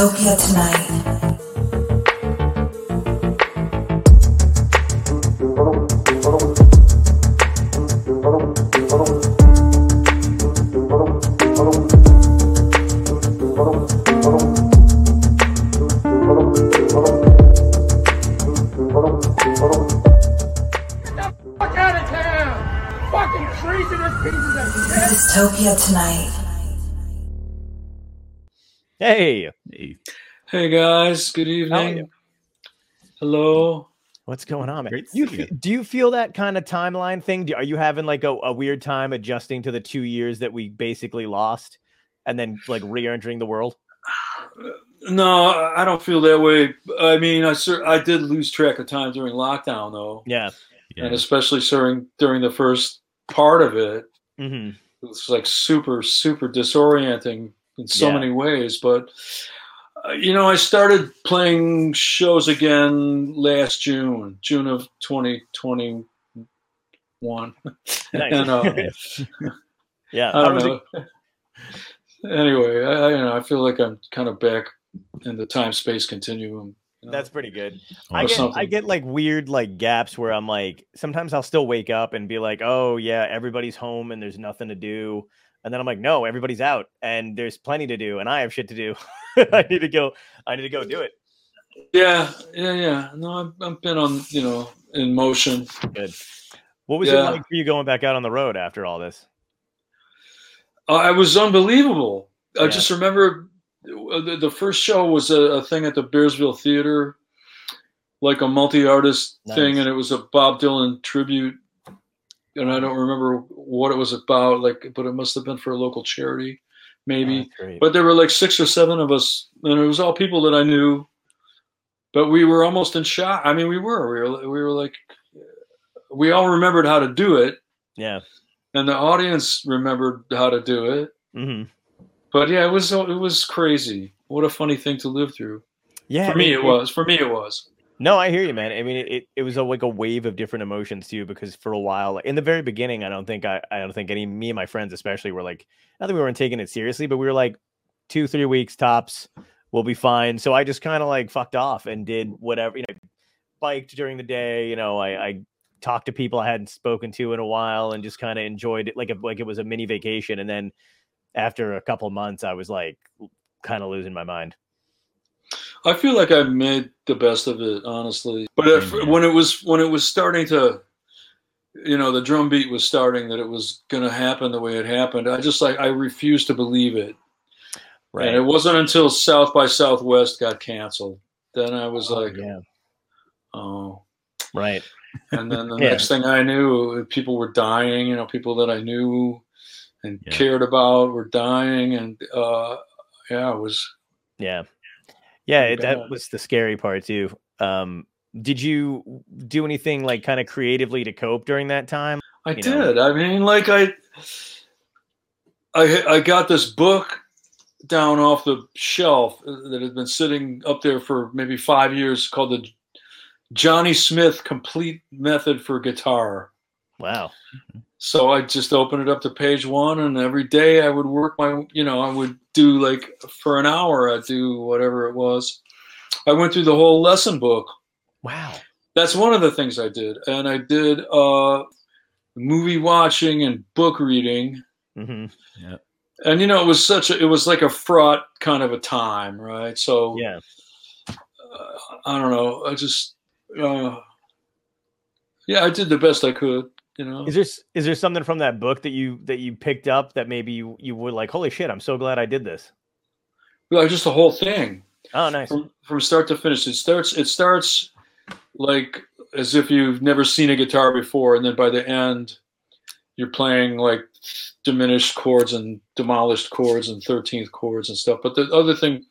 Dystopia tonight. Dystopia tonight. Hey, Hey guys, good evening. Hello. what's going on, man? Great You you. do you feel that kind of timeline thing? Do, are you having like a, a weird time adjusting to the two years that we basically lost, and then like re-entering the world? No, I don't feel that way. I mean, I cer- I did lose track of time during lockdown though, Yeah. and especially during during the first part of it. hmm It was like super super disorienting in so Yeah. many ways. But uh, you know, I started playing shows again last June, June of 2021. Nice. and uh, yeah. I don't was it- know. anyway, I, I you know I feel like I'm kind of back in the time space continuum. you know? That's pretty good. I get I get like weird like gaps where I'm like sometimes I'll still wake up and be like, oh yeah, everybody's home and there's nothing to do. And then I'm like, no, everybody's out and there's plenty to do and I have shit to do. I need to go. I need to go do it. yeah, yeah, yeah. No, I've, I've been on you know in motion. Good. What was Yeah. it like for you going back out on the road after all this? Uh, I was unbelievable. I just remember uh, the, the first show was a, a thing at the Bearsville Theater, like a multi-artist thing, and it was a Bob Dylan tribute. And I don't remember what it was about, like, but it must have been for a local charity, maybe. Oh, but there were like six or seven of us, and it was all people that I knew. But we were almost in shock. I mean, we were. We were. We were like, we all remembered how to do it, yeah. and the audience remembered how to do it. hmm But yeah, it was. It was crazy. What a funny thing to live through. Yeah. For me, it was. For me, it was. No, I hear you, man. I mean, it, it, was a, like a wave of different emotions too, because for a while, in the very beginning, I don't think I, I don't think any me and my friends especially were like, not that we weren't taking it seriously, but we were like two, three weeks tops, we'll be fine. So I just kind of like fucked off and did whatever, you know, biked during the day. You know, I, I talked to people I hadn't spoken to in a while and just kind of enjoyed it like a, like it was a mini vacation. And then after a couple months, I was like kind of losing my mind. I feel like I made the best of it, honestly. But if, when it was when it was starting to, you know, the drum beat was starting that it was going to happen the way it happened. I just like I refused to believe it. Right. And it wasn't until South by Southwest got canceled. Then I was Oh, like, yeah. oh. Right. And then the Yeah. next thing I knew, people were dying. You know, people that I knew and Yeah. cared about were dying, and uh, yeah, it was. Yeah. Yeah, it, that was the scary part too. Um, did you do anything like kind of creatively to cope during that time? I You know. did. I mean, like I, I, I got this book down off the shelf uh, that had been sitting up there for maybe five years, called the Johnny Smith Complete Method for Guitar. Wow. So I just opened it up to page one, and every day I would work my, you know, I would do like for an hour, I'd do whatever it was. I went through the whole lesson book. Wow. That's one of the things I did, and I did uh, movie watching and book reading, hmm and you know, it was such a, it was like a fraught kind of a time, right? So Yeah. uh, I don't know, I just, uh, yeah, I did the best I could, you know. Is there s- is there something from that book that you that you picked up that maybe you you were like, holy shit, I'm so glad I did this. Like just the whole thing. Oh, nice. from, from start to finish. It starts it starts like as if you've never seen a guitar before, and then by the end, you're playing like diminished chords and demolished chords and thirteenth chords and stuff. But the other thing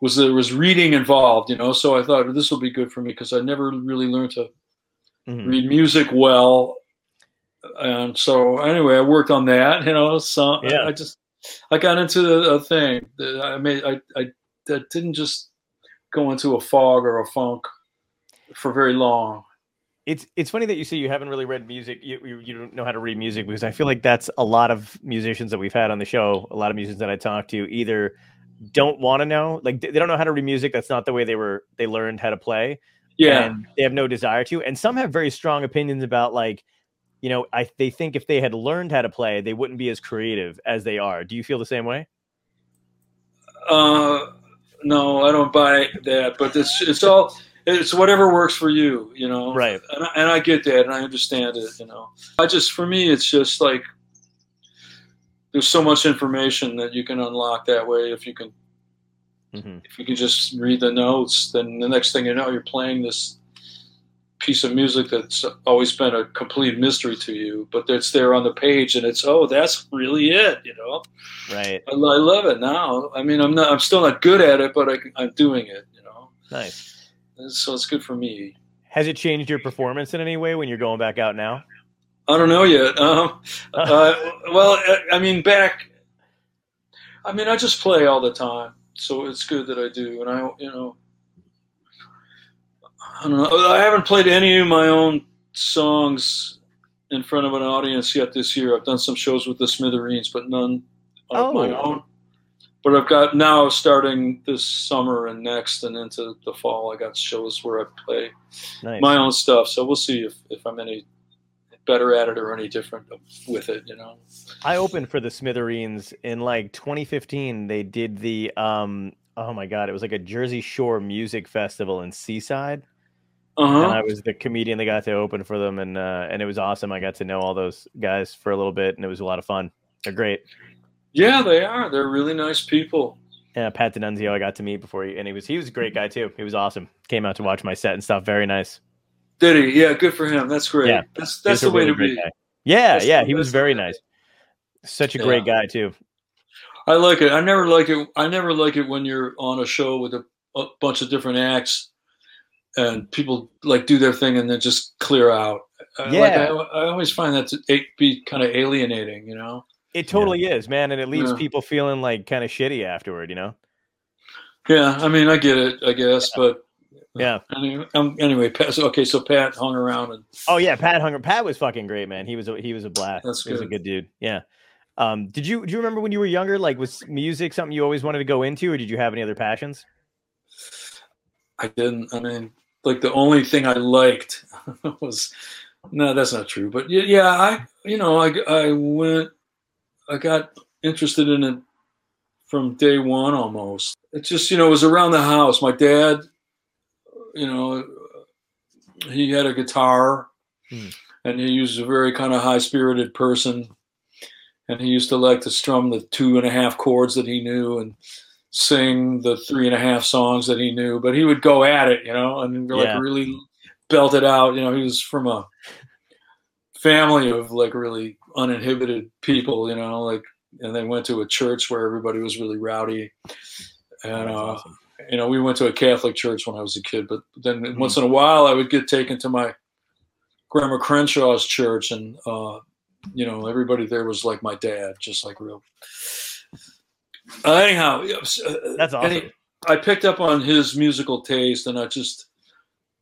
was there was reading involved, you know. So I thought this will be good for me because I never really learned to Mhm. read music well. And so anyway, I worked on that, you know. So I- Yeah. I, just I got into a, a thing. that I made I I that didn't just go into a fog or a funk for very long. It's it's funny that you say you haven't really read music. You, you you don't know how to read music because I feel like that's a lot of musicians that we've had on the show. A lot of musicians that I talk to either don't want to know. Like they they don't know how to read music. That's not the way they were. They learned how to play. Yeah. and they have no desire to. And some have very strong opinions about like, you know, I they think if they had learned how to play, they wouldn't be as creative as they are. Do you feel the same way? Uh, no, I don't buy that. But it's it's all it's whatever works for you, you know. Right. And I, and I get that, and I understand it. You know, I just for me, it's just like there's so much information that you can unlock that way if you can hmm if you can just read the notes. Then the next thing you know, you're playing this piece of music that's always been a complete mystery to you, but it's there on the page, and it's oh, that's really it, you know. Right. I, I love it now. I mean, I'm not. I'm still not good at it, but I, I'm doing it. You know, Nice. So it's good for me. Has it changed your performance in any way when you're going back out now? I don't know yet. Um, uh, well, I- I mean, back. I mean, I just play all the time, so it's good that I do. And I, you know, I don't know. I haven't played any of my own songs in front of an audience yet this year. I've done some shows with the Smithereens, but none of my Oh. own. But I've got now starting this summer and next and into the fall. I got shows where I play Nice. my own stuff. So we'll see if, if I'm any better at it or any different with it. You know. I opened for the Smithereens in like 2015. They did the um oh my god, it was like a Jersey Shore music festival in Seaside. Uh And. I was the comedian that got to open for them and uh and it was awesome. I got to know all those guys for a little bit and it was a lot of fun. They're great. Yeah, they are. They're really nice people. Yeah, Pat DiNizio I got to meet before he and he was he was a great guy too. He was awesome. Came out to watch my set and stuff. Very nice. Did he? Yeah, good for him. That's great. Yeah. That's that's the way really to be. guy. Yeah, That's yeah, he was very nice. Such a great guy too. I like it. I never like it. I never like it when you're on a show with a, a bunch of different acts and people like do their thing and then just clear out. I- Like, Yeah. I, I always find that to be kind of alienating. You know. It totally is, man, and it leaves Yeah. people feeling like kind of shitty afterward, you know? Yeah, I mean, I get it, I guess, but Yeah. anyway, um, anyway, Pat, so- okay, so Pat hung around and Oh yeah, Pat Hunger. Pat was fucking great, man. He was a, he was a blast. That's He was a good. good dude. Yeah. Um, did you do you remember when you were younger? Like, was music something you always wanted to go into, or did you have any other passions? I didn't. I mean, like the only thing I liked was no, that's not true. But yeah, yeah, I you know I I went, I got interested in it from day one almost. It just you know it was around the house. My dad, you know, he had a guitar, Hmm. and he was a very kind of high spirited person. And he used to like to strum the two and a half chords that he knew and sing the three and a half songs that he knew. But he would go at it, you know, and like Yeah. really belt it out. You know, he was from a family of like really uninhibited people, you know, like, and they went to a church where everybody was really rowdy. And, uh, awesome. you know, we went to a Catholic church when I was a kid, but then Mhm. once in a while I would get taken to my Grandma Crenshaw's church, and uh, you know, everybody there was like my dad, just like real. Uh, anyhow, uh, That's awesome. any- I picked up on his musical taste, and I just,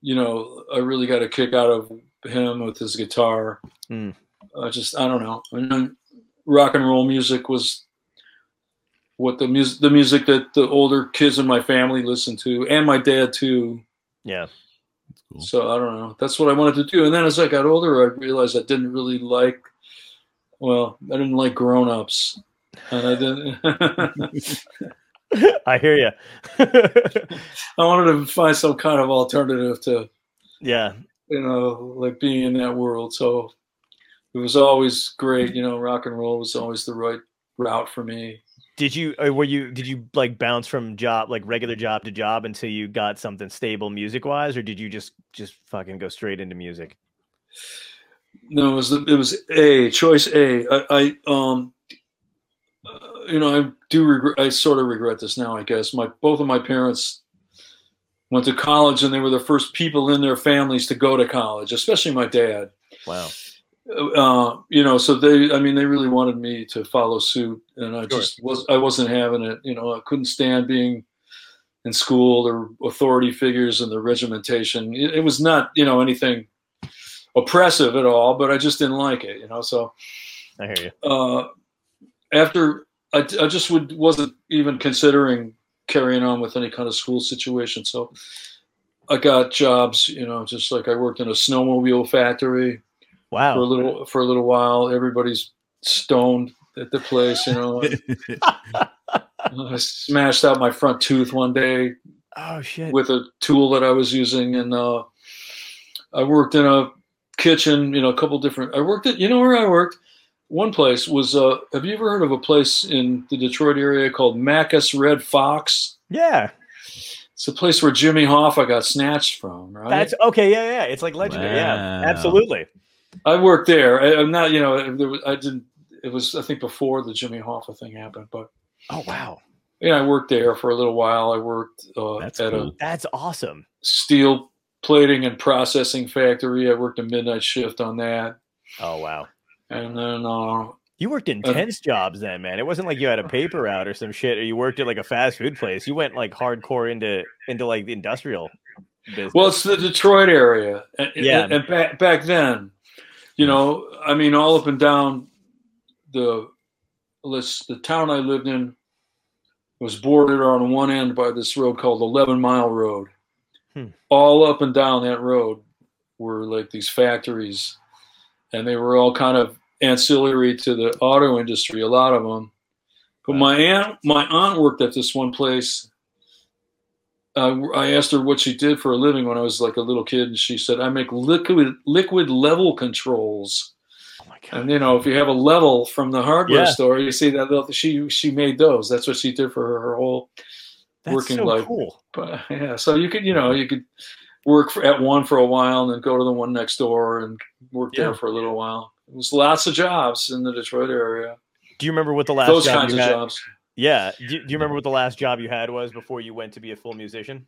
you know, I really got a kick out of him with his guitar. Mm. I just, I don't know. And then rock and roll music was what the music, the music that the older kids in my family listened to, and my dad too. Yeah. Cool. So I don't know. That's what I wanted to do. And then as I got older, I realized I didn't really like. Well, I didn't like grown-ups, and I didn't. I hear you. I wanted to find some kind of alternative to, yeah. you know, like being in that world. So it was always great. You know, rock and roll was always the right route for me. Did you or were you did you like bounce from job like regular job to job until you got something stable music wise, or did you just just fucking go straight into music? No, it was it was A choice A. I, I um, uh, you know, I do regret. I sort of regret this now. I guess my both of my parents went to college, and they were the first people in their families to go to college, especially my dad. Wow. Uh, you know, so they, I mean, they really wanted me to follow suit, and I Sure. just was, I wasn't having it. You know, I couldn't stand being in school, the authority figures and the regimentation. It, it was not, you know, anything oppressive at all, but I just didn't like it. You know, so I hear you. uh, after I, I just would wasn't even considering carrying on with any kind of school situation. So I got jobs, you know, just like I worked in a snowmobile factory Wow. for a little for a little while. Everybody's stoned at the place, you know. I smashed out my front tooth one day Oh shit. with a tool that I was using, and uh, I worked in a kitchen. You know, a couple different. I worked at. You know where I worked? One place was. Uh, have you ever heard of a place in the Detroit area called Machus Red Fox? Yeah. It's a place where Jimmy Hoffa got snatched from. Right. That's okay. Yeah, yeah. It's like legendary. Yeah, absolutely. I worked there. I, I'm not. You know, there was, I didn't. It was. I think before the Jimmy Hoffa thing happened, but. Oh wow, Yeah, I worked there for a little while. I worked uh, That's at a that's awesome. steel plating and processing factory. I worked a midnight shift on that. Oh wow. And then, uh, You worked intense jobs then, man. It wasn't like you had a paper route or some shit, or you worked at like a fast food place. You went like hardcore into into like the industrial business. well, it's the Detroit area. And, Yeah. And, and back, back then, you know, I mean, all up and down the let's the town I lived in was bordered on one end by this road called 11 Mile Road. Hmm. All up and down that road were like these factories, and they were all kind of ancillary to the auto industry, a lot of them. But my aunt, my aunt worked at this one place. Uh, I asked her what she did for a living when I was like a little kid, and she said, "I make liquid liquid level controls." oh my god. And you know, if you have a level from the hardware Yeah. store, you see that little- she she made those. That's what she did for her, her whole. That's working so life. cool. But yeah, so you could you know you could work for, at one for a while and then go to the one next door and work Yeah. there for a little while. It was lots of jobs in the Detroit area. Do you remember what the last Those job kinds you of had? jobs. Yeah. Do, do you remember what the last job you had was before you went to be a full musician?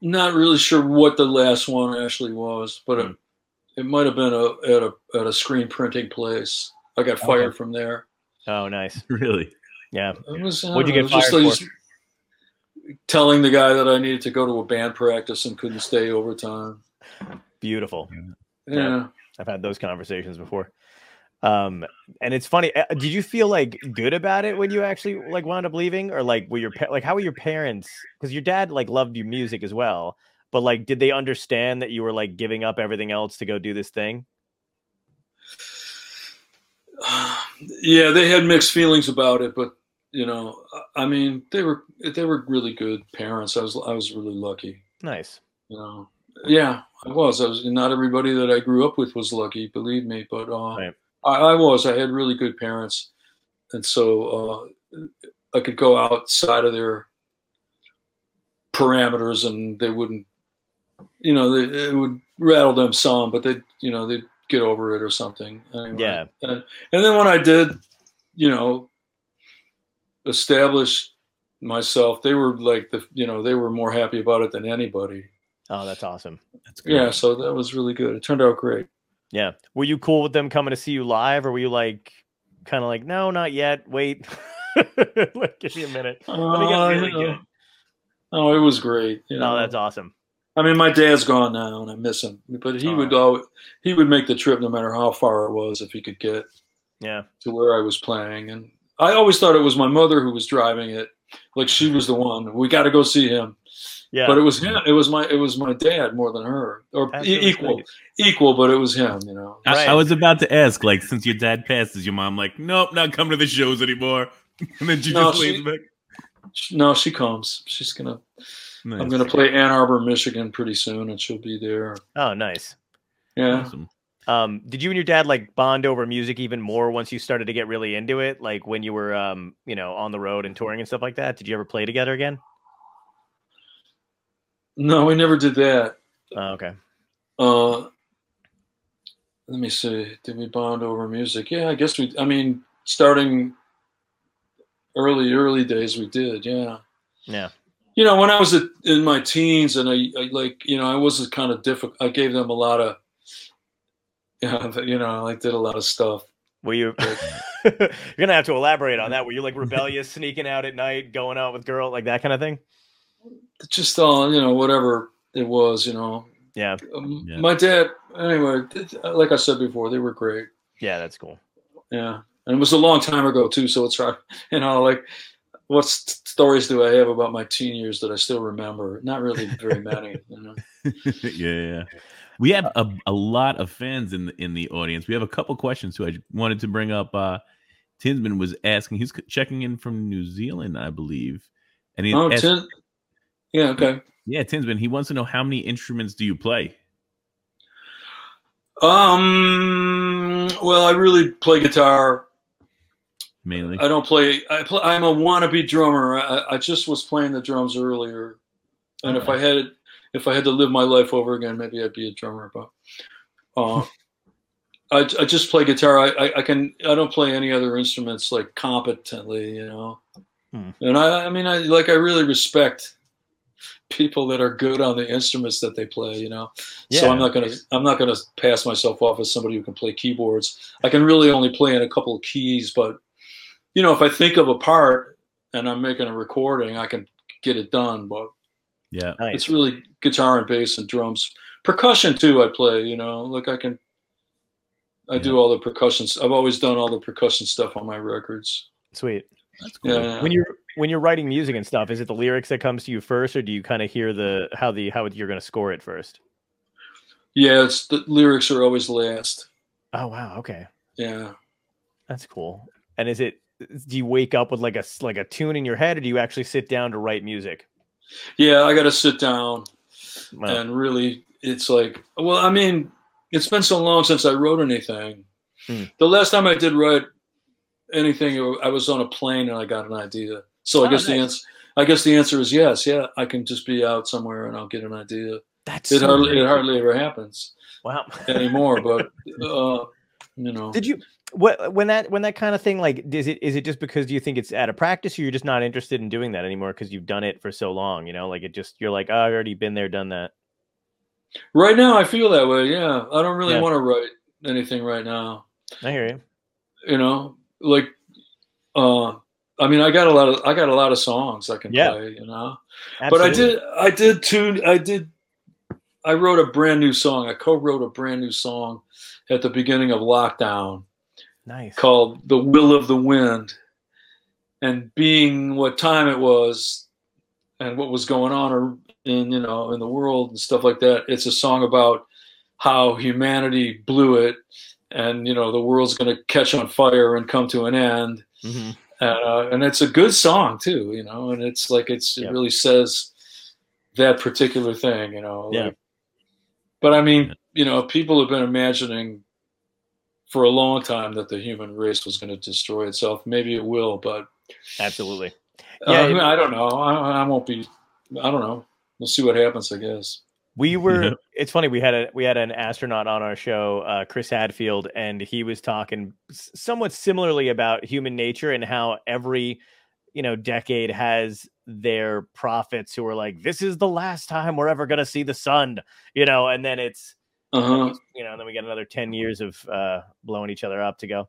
Not really sure what the last one actually was, but Hmm. it, it might have been a at a at a screen printing place. I got Okay. fired from there. Oh, nice. really? Yeah. It was, What'd you don't get know, just fired like for? Telling the guy that I needed to go to a band practice and couldn't stay overtime. Beautiful. Yeah. Yeah. I've had those conversations before. Um, and it's funny. uh, Did you feel like good about it when you actually like wound up leaving, or like were your pa- like how were your parents? Because your dad like loved your music as well, but like did they understand that you were like giving up everything else to go do this thing? yeah, they had mixed feelings about it, but you know, I- mean, they were they were really good parents. I was I was really lucky. Nice. You know, yeah, I was. I was. Not everybody that I grew up with was lucky, believe me, but uh, Right. I, I was. I had really good parents, and so uh, I could go outside of their parameters, and they wouldn't. You know, they, it would rattle them some, but they, you know, they'd get over it or something. Anyway. Yeah. And, and then when I did, you know, establish myself, they were like the, you know, they were more happy about it than anybody. Oh, that's awesome. That's great. Yeah, so that was really good. It turned out great. Yeah. Were you cool with them coming to see you live, or were you like kind of like, no, not yet. Wait, like give me a minute. Let me get really you know, good. Oh, it was great. You know, No, that's awesome. I mean, my dad's gone now, and I miss him. But he would always, he would make the trip no matter how far it was if he could get Yeah. to where I was playing. And I always thought it was my mother who was driving it, like she was the one. We got to go see him. Yeah. But it was him. It was my it was my dad more than her, or That's e- equal equal. But it was him. You know. I, Right. I was about to ask, like, since your dad passed, is your mom like, nope, not coming to the shows anymore? and then she No, just she- leaves back. No, she comes. She's gonna. I'm gonna play Ann Arbor, Michigan, pretty soon, and she'll be there. Oh, nice. Yeah. Awesome. Um, did you and your dad like bond over music even more once you started to get really into it? Like when you were, um, you know, on the road and touring and stuff like that. Did you ever play together again? No, we never did that. Oh, okay. Uh, let me see. Did we bond over music? Yeah, I guess we. I mean, starting early, early days, we did. Yeah. Yeah. You know, when I was in my teens, and I, I like, you know, I was kind of difficult. I gave them a lot of, yeah, you know, I did a lot of stuff. Were you? You're gonna have to elaborate on that. Were you like rebellious, sneaking out at night, going out with girl, like that kind of thing? Just all, you know, whatever it was, you know. Yeah. Um, Yeah. My dad, anyway, like I said before, they were great. Yeah, that's cool. Yeah. and it was a long time ago too. So it's hard, you know, like what st- stories do I have about my teen years that I still remember? Not really very many. You know? yeah, yeah. We have a, a lot of fans in the in the audience. We have a couple questions too. I wanted to bring up. uh Tinsman was asking. He's checking in from New Zealand, I believe, and he Oh, asked- Tin- yeah, okay. yeah, Tinsman. He wants to know how many instruments do you play? Um, well, I really play guitar. Mainly, I don't play. I play, I'm a wannabe drummer. I, I just was playing the drums earlier, and if I had if I had to live my life over again, maybe I'd be a drummer. But uh, I, I just play guitar. I, I, I can. I don't play any other instruments like competently, you know. Hmm. And I, I mean, I like. I really respect people that are good on the instruments that they play, you know. Yeah. So I'm not gonna. I'm not gonna pass myself off as somebody who can play keyboards. I can really only play in a couple of keys, but you know, if I think of a part and I'm making a recording, I can get it done. But yeah. Nice. it's really guitar and bass and drums, percussion too. I play, you know, like I can. I do all the percussions. I've always done all the percussion stuff on my records. Sweet. That's cool. Yeah. When you're when you're writing music and stuff, is it the lyrics that comes to you first, or do you kind of hear the how the how you're going to score it first? Yeah, it's the lyrics are always last. Oh wow, okay, Yeah. that's cool. And is it? Do you wake up with like a like a tune in your head, or do you actually sit down to write music? Yeah, I got to sit down Wow. and really, it's like, well, I mean, it's been so long since I wrote anything. Hmm. The last time I did write anything, I was on a plane and I got an idea. So I Oh, guess the answer, I guess the answer is yes. Yeah, I can just be out somewhere and I'll get an idea. That's It so hardly, it hardly ever happens wow. anymore, but uh, you know. Did you what when that when that kind of thing like is it is it just because you think it's out of practice or you're just not interested in doing that anymore because you've done it for so long? You know, like it just you're like oh, I've already been there, done that. Right now, I feel that way. Yeah, I don't really Yeah. want to write anything right now. I hear you. You know, like, uh, I mean, I got a lot of I got a lot of songs I can Yeah. play. You know, Absolutely. but I did I did tune I did I wrote a brand new song. I co-wrote a brand new song at the beginning of lockdown nice. called "The Will of the Wind," and being what time it was and what was going on in you know in the world and stuff like that. It's a song about how humanity blew it, and you know the world's going to catch on fire and come to an end. hmm Uh, and it's a good song too, you know. And it's like it's Yeah. it really says that particular thing, you know. Yeah. like- but I mean, you know, people have been imagining for a long time that the human race was going to destroy itself. Maybe it will, but Absolutely. uh, Yeah, I, it- I don't know. I, I won't be. I don't know. We'll see what happens. I guess. We were. Yeah. It's funny. We had a we had an astronaut on our show, uh, Chris Hadfield, and he was talking somewhat similarly about human nature and how every you know decade has their prophets who are like, "This is the last time we're ever going to see the sun," you know, and then it's Uh huh. you know, and then we get another ten years of uh, blowing each other up to go.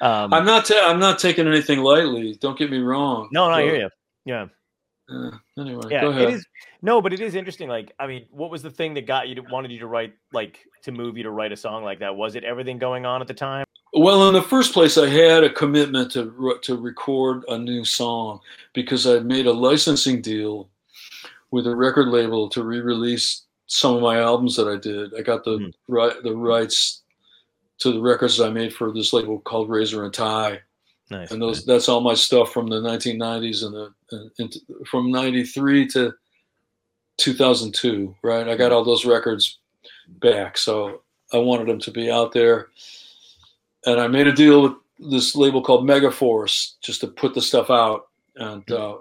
Um, I'm not. Ta- I'm not taking anything lightly. Don't get me wrong. no, no, I hear you. Yeah. uh, anyway, yeah go ahead. it is no but it is interesting like i mean what was the thing that got you to wanted you to write like to move you to write a song like that was it everything going on at the time Well, in the first place, I had a commitment to to record a new song because I made a licensing deal with a record label to re-release some of my albums that I did. I got the Hmm. right the rights to the records I made for this label called Razor and Tie, nice and those that's all my stuff from the 1990s and the and, and from 93 to 2002. Right, I got all those records back, so I wanted them to be out there and I made a deal with this label called Megaforce just to put the stuff out and uh,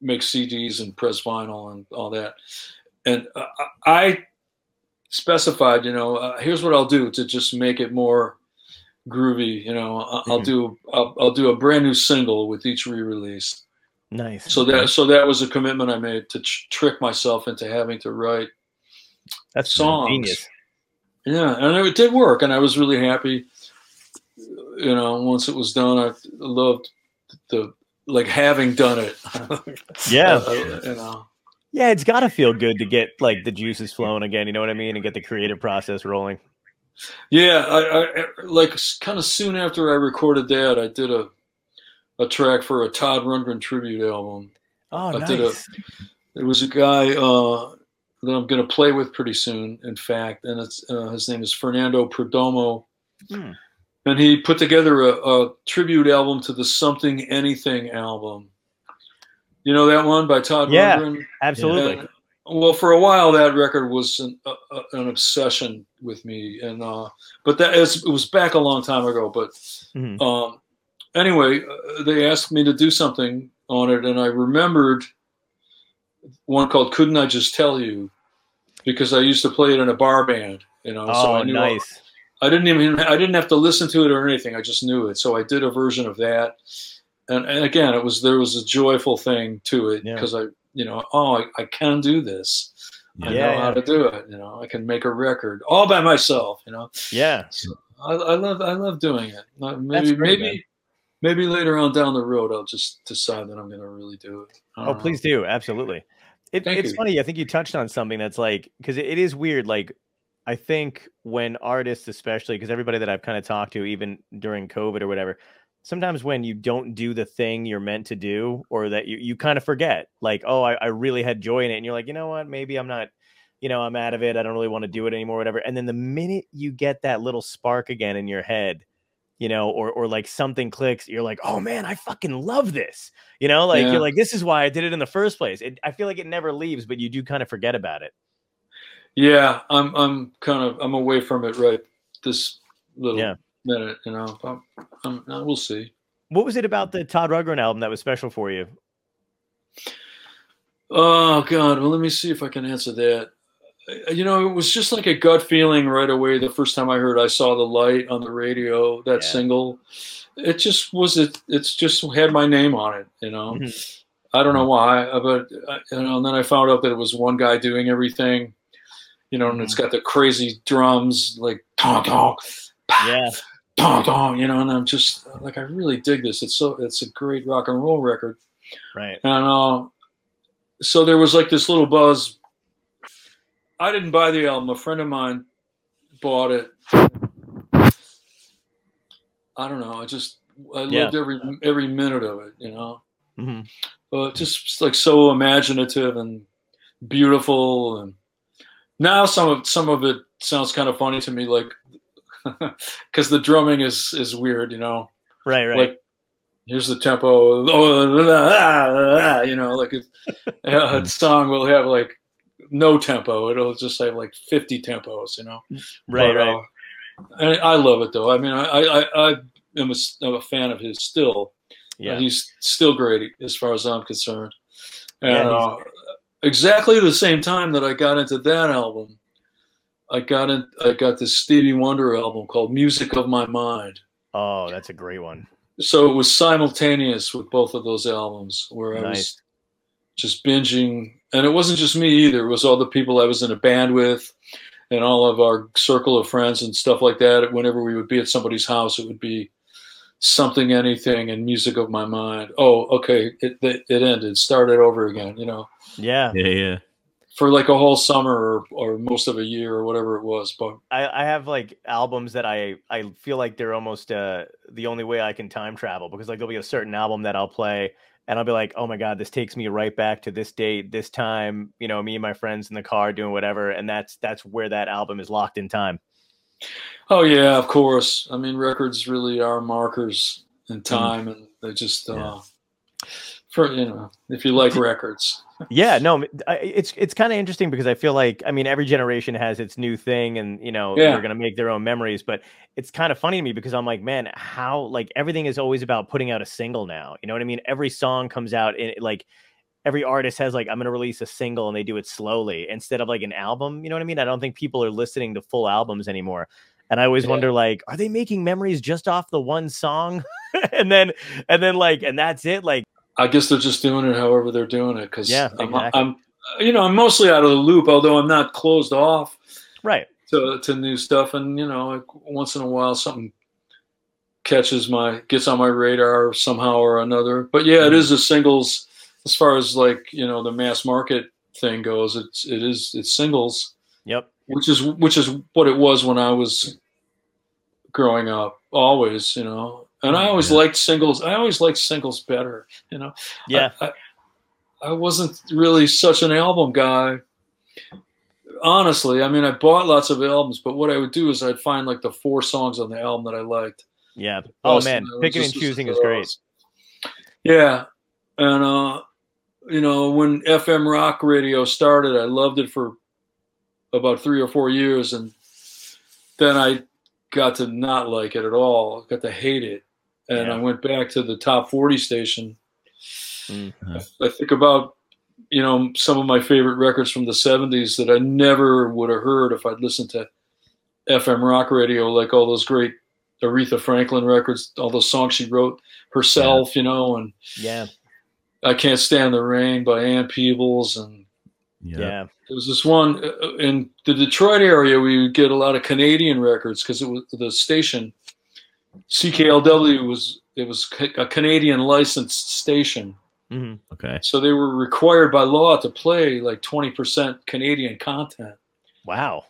make CDs and press vinyl and all that. And uh, I specified, you know, uh, here's what I'll do to just make it more groovy. You know, I'll Mhm. do I'll, I'll do a brand new single with each re-release. nice So that so that was a commitment I made to tr- trick myself into having to write that's songs. genius Yeah, and it did work, and I was really happy. You know, once it was done, I loved the like having done it. yeah Uh, you know. Yeah it's got to feel good to get like the juices flowing again you know what i mean and get the creative process rolling Yeah, I, I like kind of soon after I recorded that, I did a a track for a Todd Rundgren tribute album. Oh, I nice. did a- There was a guy uh, that I'm going to play with pretty soon, in fact, and it's uh, his name is Fernando Perdomo, Hmm. and he put together a, a tribute album to the Something Anything album. You know that one by Todd Yeah. Rundgren? Absolutely. And, well, for a while, that record was an, uh, an obsession with me, and uh, but that is, it was back a long time ago. But Mhm. um, anyway, uh, they asked me to do something on it, and I remembered one called "Couldn't I Just Tell You," because I used to play it in a bar band. You know, so Oh, I knew nice. I didn't even I didn't have to listen to it or anything. I just knew it. So I did a version of that, and, and again, it was there was a joyful thing to it Yeah. because I you know oh I, I can do this. I Yeah, know how to do it. You know, I can make a record all by myself. You know, Yeah. I, I love I love doing it. Uh, Maybe great, man. maybe maybe later on down the road I'll just decide that I'm going to really do it. Oh, know. please do. Absolutely. It, it's you. funny. I think you touched on something that's like, because it, it is weird. Like, I think when artists, especially, because everybody that I've kind of talked to, even during COVID or whatever, sometimes when you don't do the thing you're meant to do, or that you, you kind of forget, like, oh, I, I really had joy in it. And you're like, you know what? Maybe I'm not, you know, I'm out of it. I don't really want to do it anymore, whatever. And then the minute you get that little spark again in your head, you know, or or like something clicks, you're like, oh man, I fucking love this. You know, like Yeah. you're like, this is why I did it in the first place. It, I feel like it never leaves, but you do kind of forget about it. Yeah, I'm I'm kind of I'm away from it right this little Yeah. Minute. You know, I'm, I'm, uh, we'll see. What was it about the Todd Rundgren album that was special for you? Oh God! Well, let me see if I can answer that. Uh, You know, it was just like a gut feeling right away. The first time I heard "I Saw the Light" on the radio, that Yeah. single, it just was it. It's just had my name on it. You know, Mhm. I don't know why, uh, but uh, you know. And then I found out that it was one guy doing everything. You know, and it's got the crazy drums like dong, pow, Yeah. Dong dong. You know, and I'm just like, I really dig this. It's so it's a great rock and roll record. Right. And uh, so there was like this little buzz. I didn't buy the album. A friend of mine bought it. I don't know. I just I Yeah. loved every every minute of it. You know, hmm uh, just like so imaginative and beautiful. And now some of some of it sounds kind of funny to me, like because the drumming is is weird. You know, Right. Right. like here's the tempo oh, you know like yeah, a song will have like no tempo it'll just have like 50 tempos you know right. But, right. uh, and i love it though i mean i i, I am a, I'm a fan of his still yeah. he's still great as far as i'm concerned and Yeah, uh, exactly the same time that i got into that album i got in i got this stevie wonder album called music of my mind. Oh, that's a great one. so it was simultaneous with both of those albums where I was just binging. And it wasn't just me either. It was all the people I was in a band with and all of our circle of friends and stuff like that. Whenever we would be at somebody's house it would be something anything and music of my mind. Oh okay. It it, it ended. Started over again you know? Yeah. Yeah, yeah. For like a whole summer or, or most of a year or whatever it was but I, I have like albums that I I feel like they're almost uh the only way I can time travel because like there'll be a certain album that I'll play and I'll be like, oh my god, this takes me right back to this date, this time, you know, me and my friends in the car doing whatever, and that's that's where that album is locked in time. Oh yeah, of course. I mean, records really are markers in time, and they just uh, Yeah. For you know, if you like records. Yeah, no, it's it's kind of interesting because I feel like I mean every generation has its new thing, and you know Yeah. they're gonna make their own memories. But it's kind of funny to me because I'm like, man, how like everything is always about putting out a single now. You know what I mean? Every song comes out in like every artist has like I'm gonna release a single and they do it slowly instead of like an album. You know what I mean? I don't think people are listening to full albums anymore. And I always Yeah. wonder, like, are they making memories just off the one song, and then, and then, like, and that's it? Like, I guess they're just doing it however they're doing it because Yeah, I'm, exactly. I'm, you know, I'm mostly out of the loop. Although I'm not closed off right? to to new stuff, and you know, like once in a while something catches my gets on my radar somehow or another. But yeah, it Mhm. is a singles as far as like you know the mass market thing goes. It's it is it's singles. Yep. which is which is what it was when I was growing up, always, you know. And I always Yeah. liked singles. I always liked singles better, you know. Yeah. I, I, I wasn't really such an album guy. Honestly, I mean, I bought lots of albums, but what I would do is I'd find like the four songs on the album that I liked. Yeah. Oh man, picking and choosing is great. Yeah, and uh, you know, when FM rock radio started, I loved it for about three or four years, and then I got to not like it at all. got to hate it, and Yeah. I went back to the top forty station. Mm. I think about you know some of my favorite records from the '70s that I never would have heard if I'd listened to FM rock radio, like all those great Aretha Franklin records, all those songs she wrote herself, you know, and Yeah. I Can't Stand the Rain by Ann Peebles. And Yeah. Yeah. there was this one uh, in the Detroit area, we would get a lot of Canadian records because it was the station. CKLW was it was a Canadian licensed station, hmm Okay. so they were required by law to play like twenty percent Canadian content. Wow.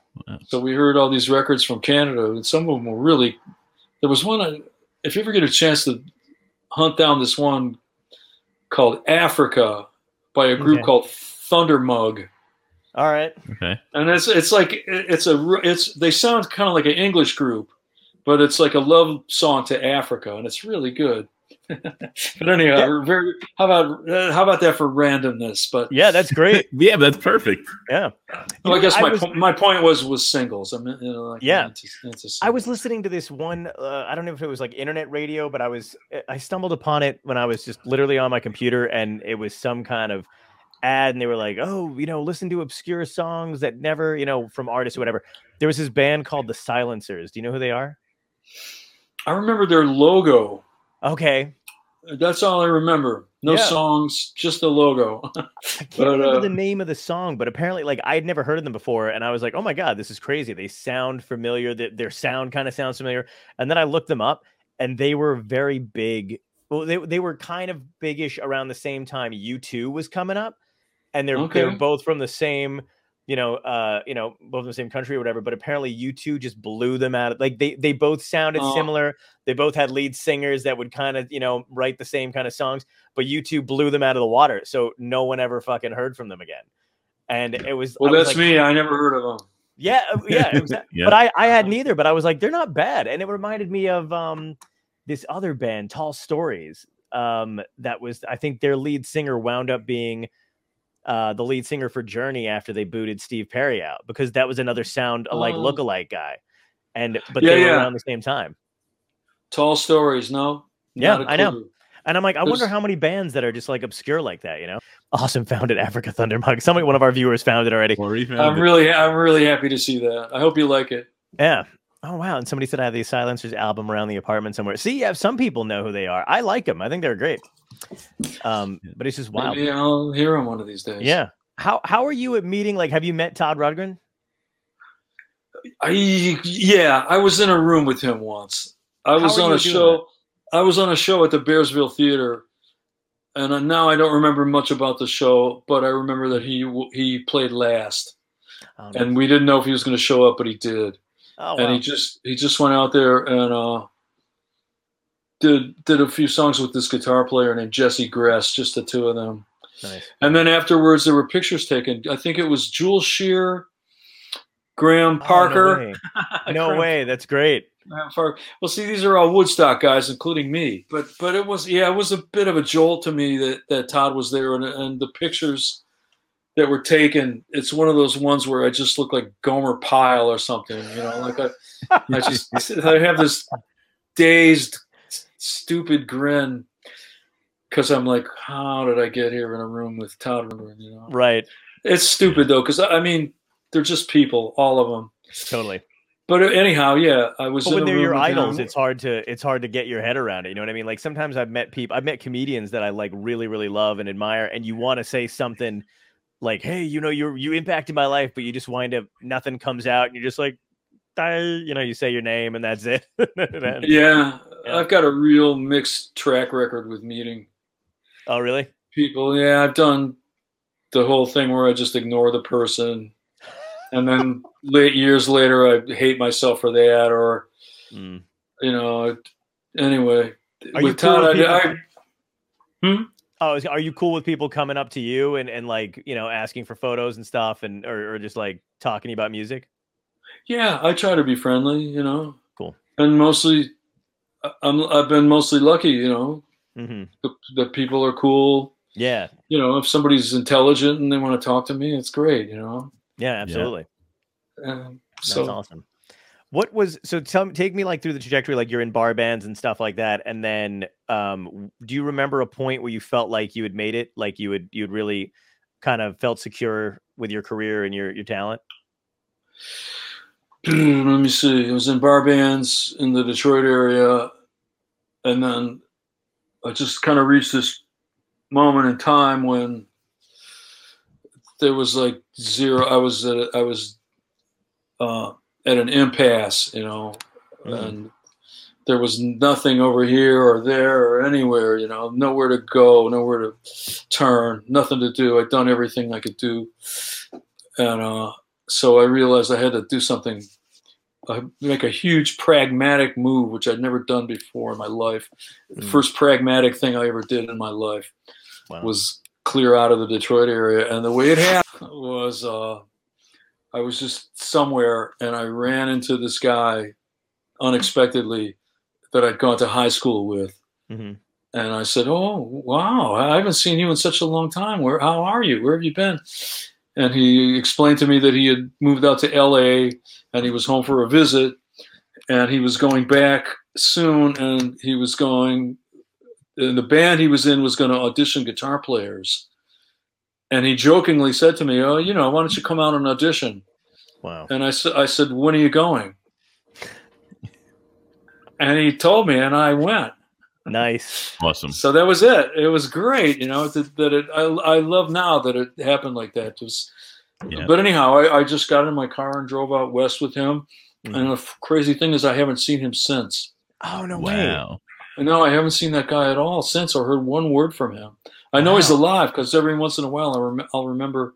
So we heard all these records from Canada, and some of them were really. There was one. uh, If you ever get a chance to hunt down this one called Africa by a group Okay. called Thundermug, All right. Okay. and it's it's like it's a it's they sound kind of like an English group, but it's like a love song to Africa, and it's really good. but anyhow, Yeah. very how about uh, how about that for randomness? But Yeah, that's great. yeah, that's perfect. Yeah. well, I guess I my was- po- my point was was singles. I mean, you know, like, Yeah. into- into I was listening to this one. Uh, I don't know if it was like internet radio, but I was I stumbled upon it when I was just literally on my computer, and it was some kind of ad, and they were like, "Oh, you know, listen to obscure songs that never, you know, from artists or whatever." There was this band called the Silencers. Do you know who they are? I remember their logo. Okay, That's all I remember. No Yeah. songs, just the logo. I can't But, remember uh, the name of the song, but apparently, like I had never heard of them before, and I was like, "Oh my god, this is crazy!" They sound familiar. That their sound kind of sounds familiar. And then I looked them up, and they were very big. Well, they they were kind of bigish around the same time U2 was coming up, and they're they're both from the same, you know, uh, you know, both from the same country or whatever. But apparently, U2 just blew them out. Of, like they they both sounded Oh. similar. They both had lead singers that would kind of you know write the same kind of songs but U2 blew them out of the water, so no one ever fucking heard from them again. And it was well, I was that's like, me. I never heard of them. Yeah, uh, yeah, exa- Yeah. But I I had neither, but I was like, they're not bad, and it reminded me of um this other band, Tall Stories. Um, that was I think their lead singer wound up being uh the lead singer for Journey after they booted Steve Perry out because that was another sound alike Oh. lookalike guy, and but Yeah, they were yeah. around the same time. Tall stories, no? Yeah, I know. And I'm like, I wonder how many bands that are just like obscure like that, you know? Awesome founded Africa Thundermug. Somebody, one of our viewers found it already. Found I'm it. really, I'm really happy to see that. I hope you like it. Yeah. Oh wow! And somebody said I have the Silencers album around the apartment somewhere. See, yeah, some people know who they are. I like them. I think they're great. Um, but it's just wild. Maybe I'll hear them one of these days. Yeah. How how are you at meeting? Like, have you met Todd Rundgren? I, yeah, I was in a room with him once. I was on a show. I was on a show at the Bearsville Theater, and now I don't remember much about the show, but I remember that he he played last, Um, and we didn't know if he was going to show up, but he did. Oh, and wow. he just he just went out there and uh, did did a few songs with this guitar player named Jesse Gress, just the two of them. nice. And then afterwards, there were pictures taken. I think it was Jules Shear, Graham Oh, Parker. no way. No Graham- way. That's great. Well, see, these are all Woodstock guys, including me. But but it was yeah, it was a bit of a jolt to me that that Todd was there, and and the pictures that were taken. It's one of those ones where I just look like Gomer Pyle or something. You know, like I, I just I have this dazed, stupid grin because I'm like, how did I get here in a room with Todd Rundgren? You know, Right. it's stupid though, because I mean, they're just people, all of them. Totally. But uh, anyhow, yeah, I was. But when they're your idols, it's hard to it's hard to get your head around it. You know what I mean? Like sometimes I've met people, I've met comedians that I like really, really love and admire, and you want to say something like, "Hey, you know, you you impacted my life," but you just wind up nothing comes out, and you're just like, you know, you say your name and that's it. And- Yeah, Yeah. I've got a real mixed track record with meeting Oh, really? people. Yeah, I've done the whole thing where I just ignore the person, and then late years later, I hate myself for that, or Mm. you know. Anyway, Are with Todd, I, I, Oh, is- are you cool with people coming up to you and, and like you know asking for photos and stuff and or, or just like talking about music? yeah, I try to be friendly, you know. Cool. And mostly, I- I'm I've been mostly lucky, you know. hmm The, the people are cool. Yeah, You know, if somebody's intelligent and they want to talk to me, it's great, you know. yeah, absolutely. Um, That's awesome. What was so? Tell take me like through the trajectory, like you're in bar bands and stuff like that, and then um, do you remember a point where you felt like you had made it, like you would you had really kind of felt secure with your career and your your talent? let me see. I was in bar bands in the Detroit area, and then I just kind of reached this moment in time when there was like zero. I was at, I was uh, at an impasse, you know, Mhm. and there was nothing over here or there or anywhere, you know, nowhere to go, nowhere to turn, nothing to do. I'd done everything I could do, and uh, so I realized I had to do something, uh, make a huge pragmatic move, which I'd never done before in my life. The Mm. first pragmatic thing I ever did in my life Wow. was clear out of the Detroit area. And the way it happened was uh, I was just somewhere and I ran into this guy unexpectedly that I'd gone to high school with. Mhm. And I said, "Oh, wow! I haven't seen you in such a long time. Where? How are you? Where have you been?" And he explained to me that he had moved out to L.A. and he was home for a visit, and he was going back soon, and he was going. And the band he was in was going to audition guitar players, and he jokingly said to me, "Oh, you know, why don't you come out and audition?" Wow. And I said, "I said, when are you going?" And he told me, and I went. Nice. Awesome. So that was it. It was great, you know. That, that it. I, I love now that it happened like that. Just, Yeah. but anyhow, I, I just got in my car and drove out west with him. Mhm. And the f- crazy thing is, I haven't seen him since. Oh no way. Wow. No, I haven't seen that guy at all since, or heard one word from him. I know he's alive because every once in a while, I rem- I'll remember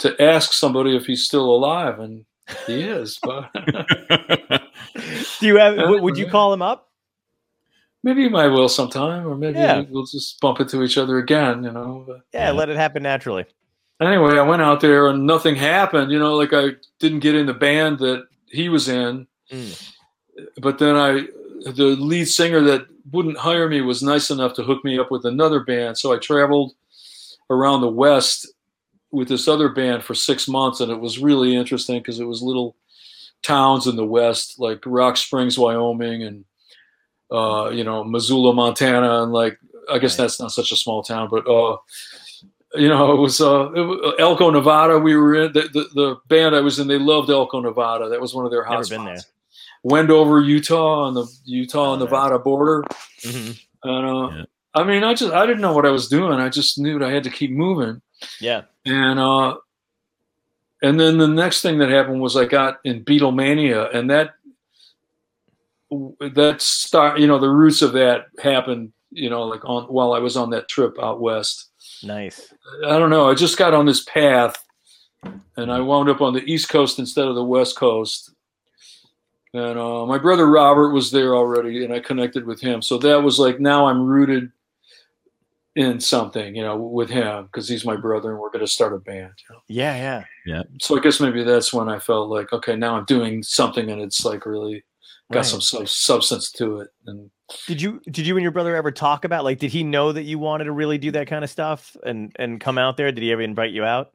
to ask somebody if he's still alive, and he is. But Do you have? Yeah, would you call him up? maybe I will sometime, or maybe Yeah. we'll just bump into each other again. You know. But Yeah, Yeah. let it happen naturally. anyway, I went out there and nothing happened. You know, like I didn't get in the band that he was in. Mm. But then I, the lead singer that wouldn't hire me was nice enough to hook me up with another band. So I traveled around the West with this other band for six months, and it was really interesting because it was little towns in the West, like Rock Springs, Wyoming, and uh, you know Missoula, Montana, and like I guess that's not such a small town, but uh, you know it was, uh, it Elko, Nevada. We were in the, the the band I was in. They loved Elko, Nevada. That was one of their hot Never hotspots. Wendover, Utah, on the Utah. Nevada border. Mhm. And uh, Yeah. I mean, I just I didn't know what I was doing. I just knew that I had to keep moving. Yeah. And uh, and then the next thing that happened was I got in Beatlemania, and that that start you know the roots of that happened you know like on while I was on that trip out west. Nice. I don't know. I just got on this path, and I wound up on the East Coast instead of the West Coast. And uh, my brother Robert was there already, and I connected with him. So that was like now I'm rooted in something, you know, with him because he's my brother, and we're going to start a band. You know? Yeah, yeah. So I guess maybe that's when I felt like, okay, now I'm doing something, and it's like really got Right. some sub- substance to it. And Did you did you and your brother ever talk about like did he know that you wanted to really do that kind of stuff and and come out there? Did he ever invite you out?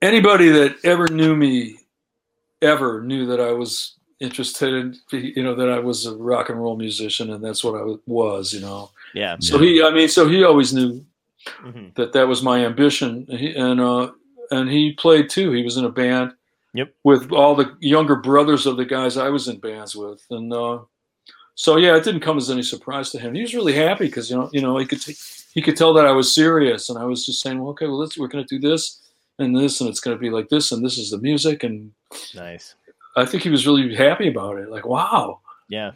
anybody that ever knew me ever knew that I was interested in you know that I was a rock and roll musician and that's what I was you know Yeah. so he I mean so he always knew Mhm. that that was my ambition and he, and uh and he played too he was in a band Yep. with all the younger brothers of the guys I was in bands with and uh so yeah it didn't come as any surprise to him he was really happy because you know you know he could take he could tell that I was serious and I was just saying well okay well let's we're going to do this and this and it's going to be like this and this is the music and Nice. I think he was really happy about it like wow Yeah.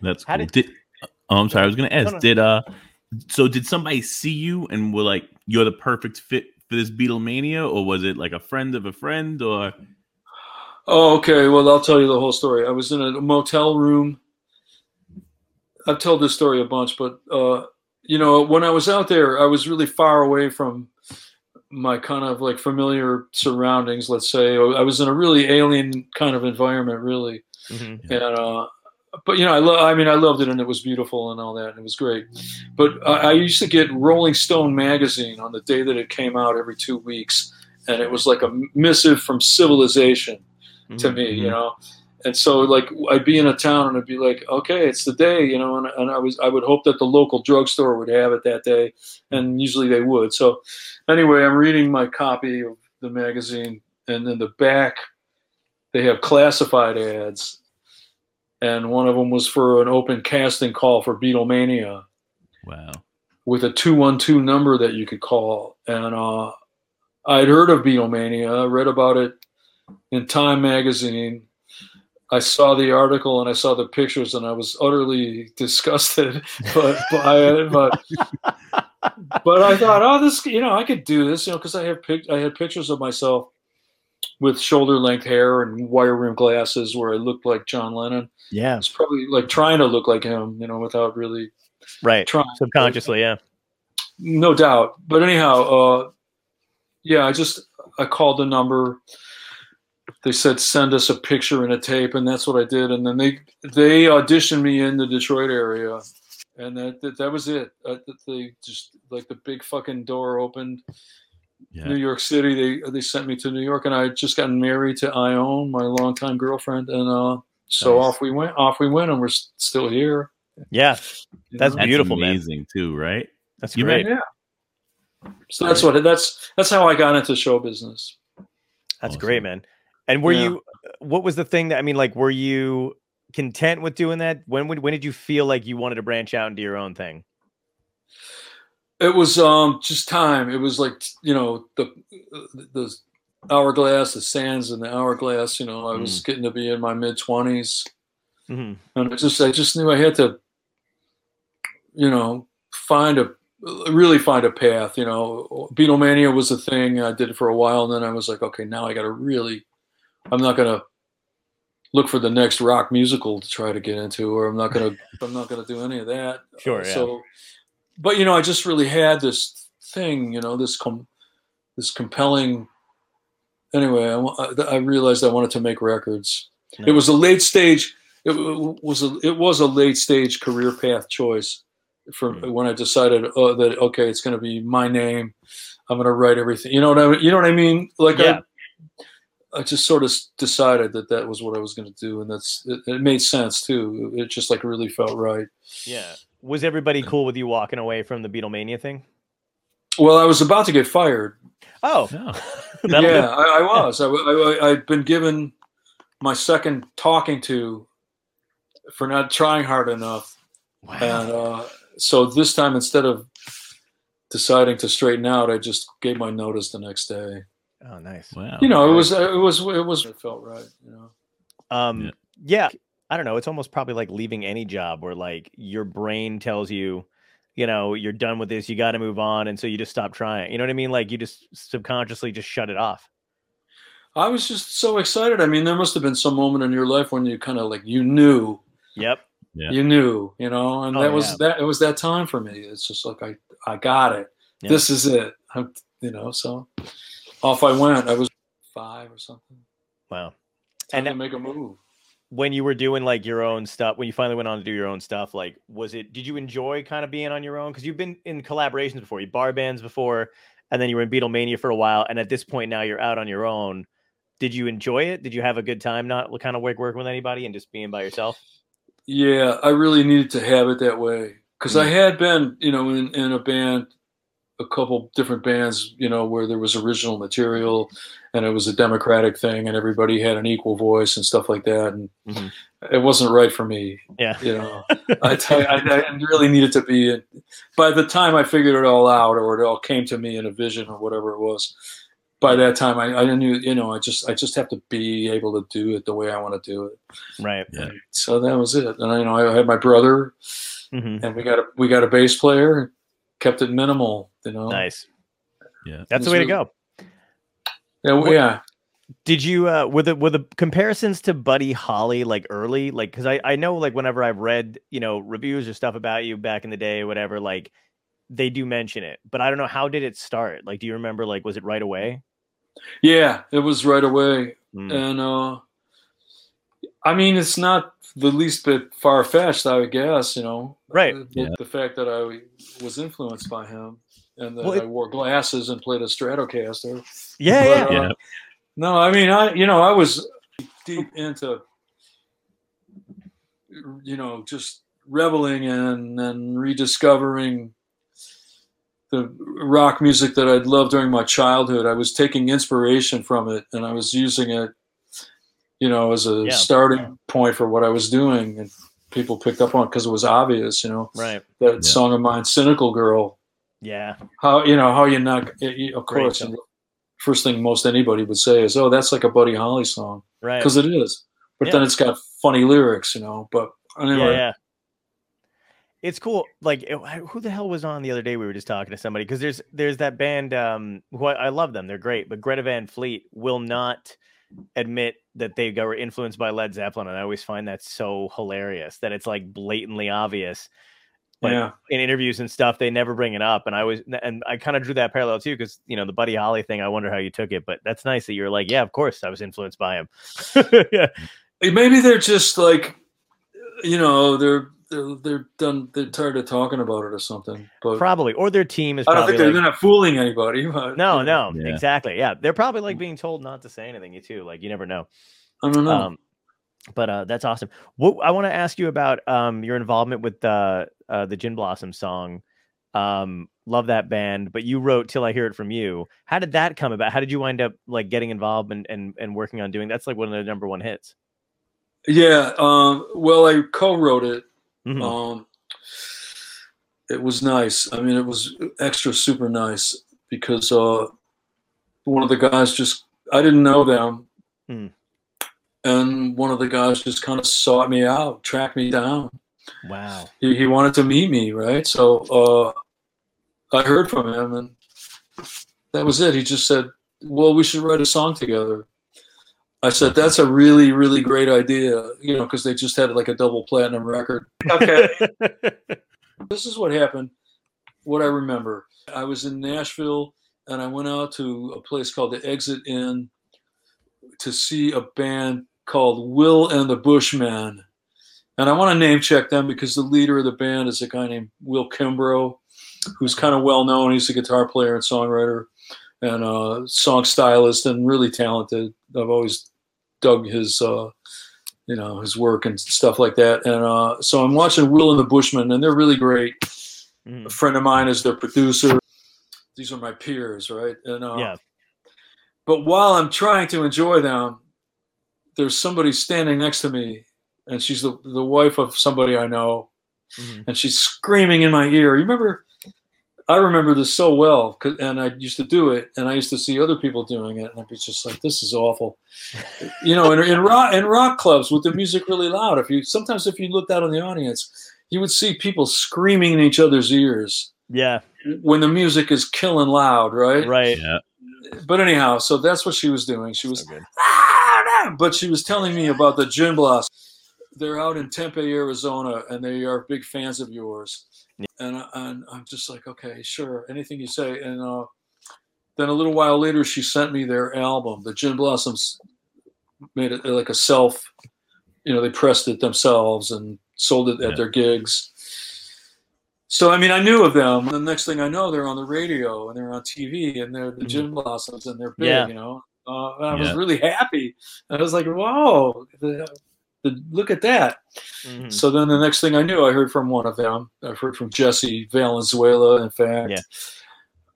That's How cool. did- Did, oh, I'm sorry. I was going to ask. no. Did uh, so did somebody see you and were like, "You're the perfect fit for this Beatlemania," or was it like a friend of a friend, or Oh, okay. Well, I'll tell you the whole story. I was in a motel room I've told this story a bunch, but uh, you know, when I was out there, I was really far away from my kind of like familiar surroundings. Let's say I was in a really alien kind of environment, really, Mhm. and uh, but you know, I love. I mean, I loved it, and it was beautiful and all that, and it was great. But I, I used to get Rolling Stone magazine on the day that it came out every two weeks, and it was like a missive from civilization to Mhm. me, you Mhm. know. And so, like, I'd be in a town and I'd be like, okay, it's the day, you know. And, and I was, I would hope that the local drugstore would have it that day, and usually they would. So, anyway, I'm reading my copy of the magazine, and in the back, they have classified ads, and one of them was for an open casting call for Beatlemania Wow. with a 212 number that you could call. And uh, I'd heard of Beatlemania, I read about it in Time magazine. I saw the article and I saw the pictures and I was utterly disgusted but by it. But but I thought, oh, this, you know, I could do this, you know, because I have pic- I had pictures of myself with shoulder length hair and wire rim glasses where I looked like John Lennon. Yeah. It's probably like trying to look like him, you know, without really Right. trying. Subconsciously, yeah. no doubt but anyhow uh yeah i just i called the number they said send us a picture and a tape and that's what i did and then they they auditioned me in the detroit area and that that, that was it uh, they just like the big fucking door opened Yeah. new york city they they sent me to new york and i had just gotten married to ione my longtime girlfriend and uh so Nice. off we went off we went and we're still here Yeah. you That's know? That's beautiful, man. amazing too, right? That's You great. yeah so that's what that's that's how i got into show business That's Awesome. great, man. And were Yeah. you what was the thing that I mean like were you content with doing that? When would when did you feel like you wanted to branch out and do your own thing? It was um just time. It was like you know the the hourglass, the sands in the hourglass. You know, I was getting to be in my mid twenties, Mhm. and I just I just knew I had to, you know, find a really find a path. You know, Beatlemania was a thing. I did it for a while, and then I was like, okay, now I got to really. I'm not gonna look for the next rock musical to try to get into, or I'm not gonna I'm not gonna do any of that. Sure, yeah. So, but you know, I just really had this thing, you know, this com- this compelling. Anyway, I, I realized I wanted to make records. It was a late stage. It was a it was a late stage career path choice for Hmm. when I decided uh, that okay, it's going to be my name. I'm going to write everything. You know what I mean? You know what I mean? Like Yeah. I, I just sort of decided that that was what I was going to do, and that's it, it made sense too. It just like really felt right. Yeah. Was everybody cool with you walking away from the Beatlemania thing? Well, I was about to get fired. Oh, yeah, do. I, I was. I, I, I'd been given my second talking to for not trying hard enough, wow. and uh, so this time instead of deciding to straighten out, I just gave my notice the next day. Oh, nice. Wow. You know, it was it was it was it felt right. You know. Um, Yeah. yeah. I don't know. It's almost probably like leaving any job where like your brain tells you, you know, you're done with this, you got to move on, and so you just stop trying. You know what I mean? Like you just subconsciously just shut it off. I was just so excited. I mean, there must have been some moment in your life when you kind of like you knew, Yep. Yeah. you knew, you know, and Oh, that was yeah. that. It was that time for me. It's just like I I got it. Yeah. This is it. I'm, you know, so off I went. I was five or something. Wow. Time And to make a move. When you were doing like your own stuff, when you finally went on to do your own stuff, like was it? Did you enjoy kind of being on your own? Because you've been in collaborations before, you bar bands before, and then you were in Beatlemania for a while, and at this point now you're out on your own. Did you enjoy it? Did you have a good time not kind of work working with anybody and just being by yourself? Yeah, I really needed to have it that way because I Mm. had been, you know, in, in a band, a couple different bands, you know, where there was original material and it was a democratic thing and everybody had an equal voice and stuff like that. And Mhm. it wasn't right for me, Yeah. you know. I, I, I really needed to be. By the time I figured it all out, or it all came to me in a vision or whatever it was, by that time I, I knew, you know, I just I just have to be able to do it the way I want to do it. Right. Yeah. So that was it. And I, you know, I had my brother hmm and we got a we got a bass player, kept it minimal, you know. Nice. Yeah. That's the It's way to go. Yeah, What- yeah. Did you uh were the were the comparisons to Buddy Holly like early? Like because I, I know like whenever I've read, you know, reviews or stuff about you back in the day, or whatever, like they do mention it. But I don't know how did it start? Like, do you remember like was it right away? Yeah, it was right away. Mm. And uh I mean it's not the least bit far fetched, I would guess, you know. Right. The, Yeah. the fact that I was influenced by him and that Well, it- I wore glasses and played a Stratocaster. Yeah, yeah. Uh, Yeah. No, I mean, I you know, I was deep into you know just reveling in and rediscovering the rock music that I'd loved during my childhood. I was taking inspiration from it and I was using it, you know, as a Yeah. starting point for what I was doing. And people picked up on it because it was obvious, you know, Right. that Yeah. song of mine, Cynical Girl, Yeah. how you know how you not of course and the first thing most anybody would say is oh that's like a buddy holly song Right. because it is but then it's got funny lyrics you know but anyway Yeah, yeah. It's cool. Like, who the hell was on the other day? We were just talking to somebody because there's there's that band. Um, who I, I love them. They're great, but Greta Van Fleet will not admit that they got were influenced by Led Zeppelin, and I always find that so hilarious that it's like blatantly obvious. But yeah in interviews and stuff, they never bring it up, and I was and I kind of drew that parallel too because you know the Buddy Holly thing. I wonder how you took it, but that's nice that you're like, yeah, of course, I was influenced by him. yeah, maybe they're just like you know they're they're they're done they're tired of talking about it or something but probably, or their team is. i don't probably think they're, like, they're not fooling anybody but, No, no, Yeah. exactly. Yeah, they're probably like being told not to say anything. You too, like you never know. i don't know Um, but uh, that's awesome. What I want to ask you about um your involvement with the uh, the Gin Blossom song. Um, love that band, but you wrote "Till I Hear It From You." How did that come about? How did you wind up like getting involved and and, and working on doing? That's like one of the number one hits. yeah um well i co-wrote it Mhm. Um, it was nice. I mean, it was extra super nice because uh, one of the guys just I didn't know them, Hmm. and one of the guys just kind of sought me out, tracked me down. Wow. He, he wanted to meet me, right? So uh, I heard from him, and that was it. He just said, "Well, we should write a song together." I said, "That's a really, really great idea," you know, because they just had like a double platinum record. Okay. this is what happened. What I remember, I was in Nashville and I went out to a place called the Exit Inn to see a band called Will and the Bushmen. And I want to name check them because the leader of the band is a guy named Will Kimbrough, who's kind of well known. He's a guitar player and songwriter and a song stylist and really talented. I've always dug his uh, you know his work and stuff like that. And uh, so I'm watching Will and the Bushmen, and they're really great. Mhm. A friend of mine is their producer. These are my peers, right? And uh, Yeah. But while I'm trying to enjoy them, there's somebody standing next to me, and she's the the wife of somebody I know, Mhm. and she's screaming in my ear. You remember? I remember this so well, and I used to do it, and I used to see other people doing it, and I'd be just like, "This is awful," you know. In, in rock in rock clubs with the music really loud, if you sometimes if you looked out in the audience, you would see people screaming in each other's ears Yeah. when the music is killing loud, right? Right. Yeah. But anyhow, so that's what she was doing. She was So good. but she was telling me about the Gin Blossom. They're out in Tempe, Arizona, and they are big fans of yours. And, I, and I'm just like, okay, sure, anything you say. And uh, then a little while later, she sent me their album. The Gin Blossoms made it like a self, you know, they pressed it themselves and sold it at Yeah. their gigs. So I mean, I knew of them. The next thing I know, they're on the radio and they're on TV and they're the Mhm. Gin Blossoms and they're big. Yeah. You know, uh, I was really happy. I was like, "Whoa, the, the, look at that!" Mhm. So then the next thing I knew, I heard from one of them. I heard from Jesse Valenzuela, in fact. Yeah.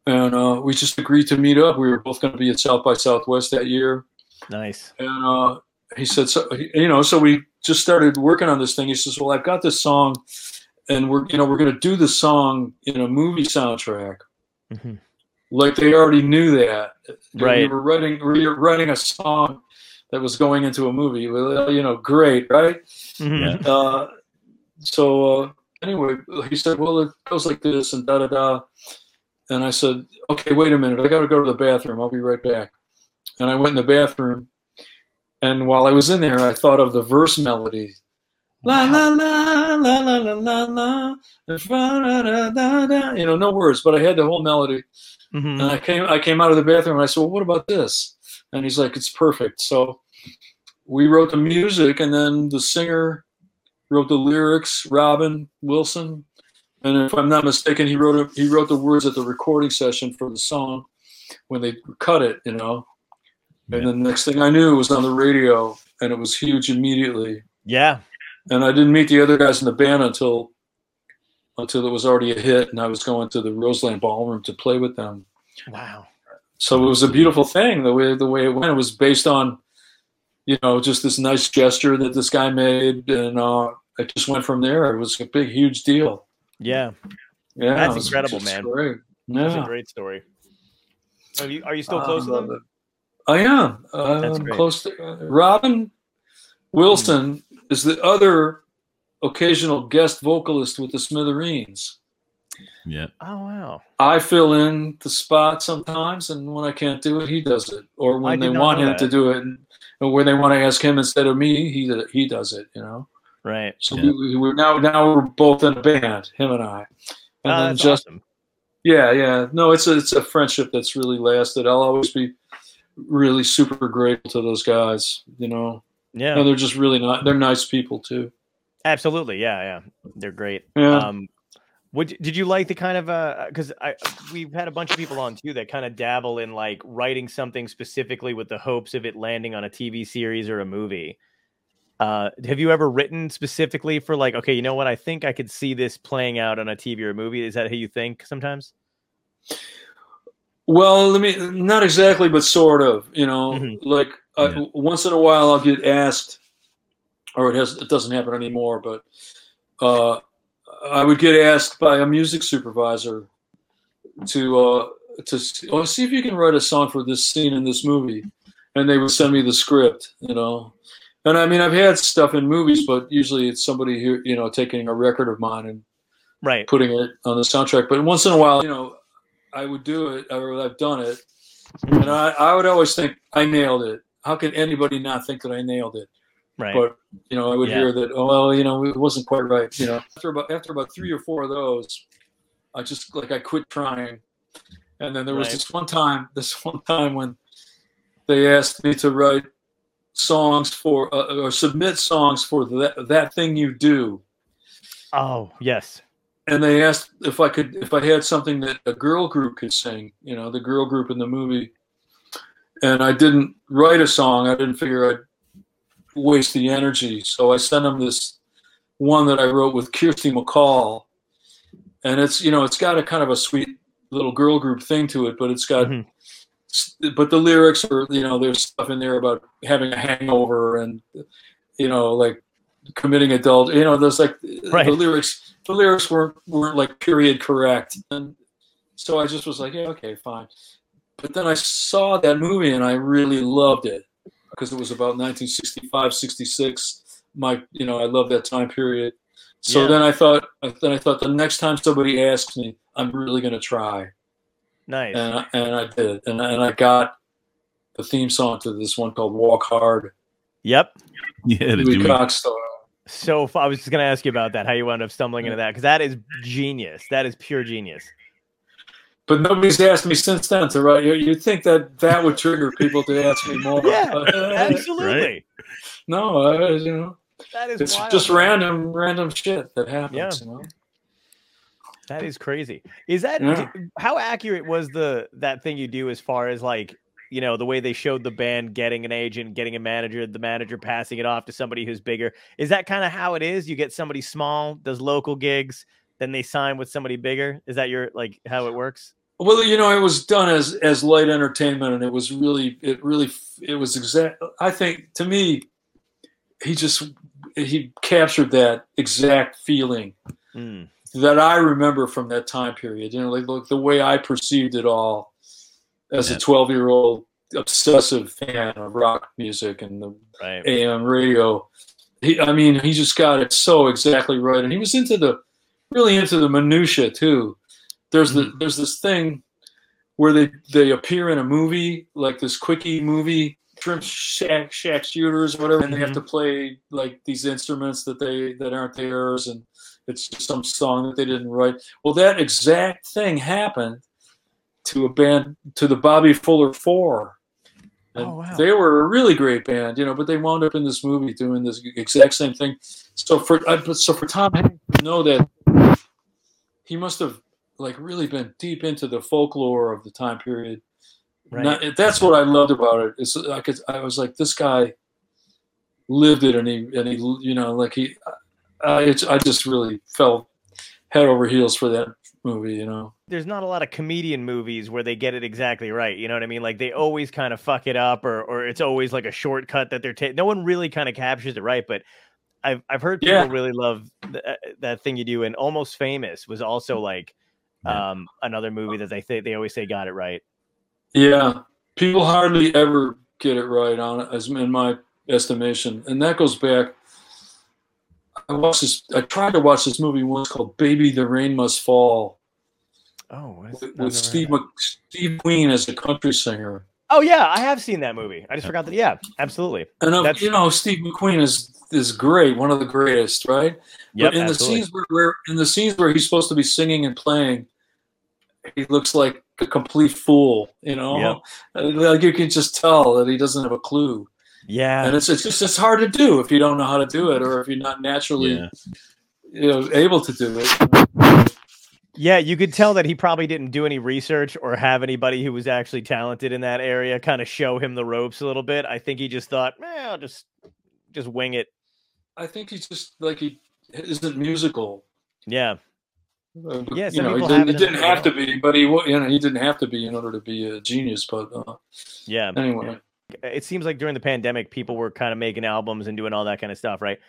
And uh, we just agreed to meet up. We were both going to be at South by Southwest that year. Nice. And uh, he said, so, you know, so we just started working on this thing. He says, well, I've got this song, and we're, you know, we're going to do the song in a movie soundtrack. Mhm. Like they already knew that. Right. We were writing, we were writing a song that was going into a movie. You know, great, right? Mhm. Uh, so uh, anyway, he said, "Well, it goes like this," and da da da. And I said, "Okay, wait a minute. I got to go to the bathroom. I'll be right back." and I went in the bathroom. And while I was in there, I thought of the verse melody. La la la la la la la la. da, da, da, da. You know, no words, but I had the whole melody. Mhm. And I came I came out of the bathroom and I said, Well, what about this? And he's like, It's perfect. So we wrote the music and then the singer wrote the lyrics, Robin Wilson. And if I'm not mistaken, he wrote a, he wrote the words at the recording session for the song when they cut it, you know. And Yeah. the next thing I knew it was on the radio and it was huge immediately. Yeah. And I didn't meet the other guys in the band until until it was already a hit and I was going to the Roseland Ballroom to play with them Wow. So it was a beautiful thing the way the way it went. It was based on, you know, just this nice gesture that this guy made, and uh, it just went from there. It was a big, huge deal. Yeah. Yeah, That's was incredible, man. Great. That's a Yeah, great story. Are you, are you still close I to them? I am. I'm close to uh, Robin Wilson is the other occasional guest vocalist with the Smithereens. Yeah. Oh wow. I fill in the spot sometimes, and when I can't do it, he does it. Or when they want know him to do it, and, and when they want to ask him instead of me, he he does it. You know. Right. So Yeah. we, we we're now now we're both in a band, him and I. And Uh, then that's just awesome. yeah, yeah. No, it's a it's a friendship that's really lasted. I'll always be really super grateful to those guys. You know, Yeah. and they're just really not. They're nice people too. Absolutely. Yeah. Yeah. They're great. Yeah. Um, would did you like the kind of uh? Because I we've had a bunch of people on too that kind of dabble in like writing something specifically with the hopes of it landing on a TV series or a movie. Uh, have you ever written specifically for like, okay, you know what? I think I could see this playing out on a TV or a movie. Is that how you think sometimes? Well, let me not exactly, but sort of. You know, Mhm. like uh, Yeah. once in a while, I'll get asked, or it has it doesn't happen anymore, but uh, I would get asked by a music supervisor to uh, to oh, see if you can write a song for this scene in this movie, and they would send me the script. You know, and I mean, I've had stuff in movies, but usually it's somebody who you know taking a record of mine and Right. putting it on the soundtrack. But once in a while, you know, I would do it, or I've done it, and I, I would always think I nailed it. How could anybody not think that I nailed it? Right. But you know, I would Yeah. hear that. Oh well, you know, it wasn't quite right. You know, after about after about three or four of those, I just like I quit trying. And then there was Right. this one time, this one time when they asked me to write songs for uh, or submit songs for that that thing you do oh yes. and they asked if I could if I had something that a girl group could sing, you know, the girl group in the movie. And I didn't write a song. I didn't figure I'd waste the energy. So I sent him this one that I wrote with Kirsty MacColl. And it's you know, it's got a kind of a sweet little girl group thing to it, but it's got Mhm. but the lyrics are you know, there's stuff in there about having a hangover and you know, like committing adult you know, there's like Right. the lyrics the lyrics weren't weren't like period correct and so i just was like yeah okay fine but then i saw that movie and i really loved it because it was about 1965 66 my you know i love that time period so Yeah. then i thought then i thought the next time somebody asks me i'm really going to try Nice. and I, and i did and, I- and i got the theme song to this one called walk hard yep. Yeah. The Dewey Dewey. Cox style. So f- I was just going to ask you about that, how you wound up stumbling into that, because that is genius. That is pure genius. But nobody's asked me since then to write. You- You'd think that that would trigger people to ask me more. Yeah, But, uh, Absolutely. no, uh, you know, That is it's wild, just random, random shit that happens. Yeah. You know? That is crazy. Is that Yeah. how accurate was the that thing you do as far as like you know the way they showed the band getting an agent, getting a manager, the manager passing it off to somebody who's bigger? Is that kind of how it is? You get somebody small, does local gigs, then they sign with somebody bigger. Is that your like how it works? Well, you know, it was done as as light entertainment, and it was really, it really, it was exact. I think to me, he just he captured that exact feeling Mm, that I remember from that time period. You know, like, like the way I perceived it all as Yeah. a twelve year old obsessive fan of rock music and the right. AM radio. He, I mean, he just got it so exactly right, and he was into the really into the minutia too. There's the mm-hmm. there's this thing where they they appear in a movie like this quickie movie shrimp shack shack shooters or whatever and they have to mm-hmm. play like these instruments that they that aren't theirs and it's just some song that they didn't write. Well that exact thing happened to a band to the bobby fuller four. And Oh, wow. they were a really great band you know but they wound up in this movie doing this exact same thing. So for I, but so for tom Hanks to know that he must have like really been deep into the folklore of the time period Right. not, that's what I loved about it. It's I could I was like this guy lived it and he and he you know like he I it's, I just really fell head over heels for that movie. You know. there's not a lot of comedian movies where they get it exactly right. You know what I mean? Like they always kind of fuck it up, or or it's always like a shortcut that they're taking. No one really kind of captures it right. But I've I've heard people Yeah. really love th- uh, that thing you do. And Almost Famous was also like Yeah. um another movie that they th- they always say got it right. Yeah, people hardly ever get it right on it, as in my estimation, and that goes back. I watched this. I tried to watch this movie once called "Baby, the Rain Must Fall" Oh, with, with Steve. Mc, Steve Queen as a country singer. Oh yeah, I have seen that movie. I just forgot that. Yeah, absolutely. And uh, you know, Steve McQueen is is great, one of the greatest, right? Yep, but in absolutely. the scenes where, where in the scenes where he's supposed to be singing and playing, he looks like a complete fool. You know, Uh, like you can just tell that he doesn't have a clue, yeah, and it's it's just it's hard to do if you don't know how to do it or if you're not naturally Yeah. you know able to do it. Yeah, you could tell that he probably didn't do any research or have anybody who was actually talented in that area kind of show him the ropes a little bit. I think he just thought, eh, I'll just just wing it. I think he's just like he isn't musical. Yeah. Uh, Yeah, you know, he didn't, he it didn't have to be, but he you know he didn't have to be in order to be a genius. But uh, Yeah. anyway. It seems like during the pandemic, people were kind of making albums and doing all that kind of stuff, right?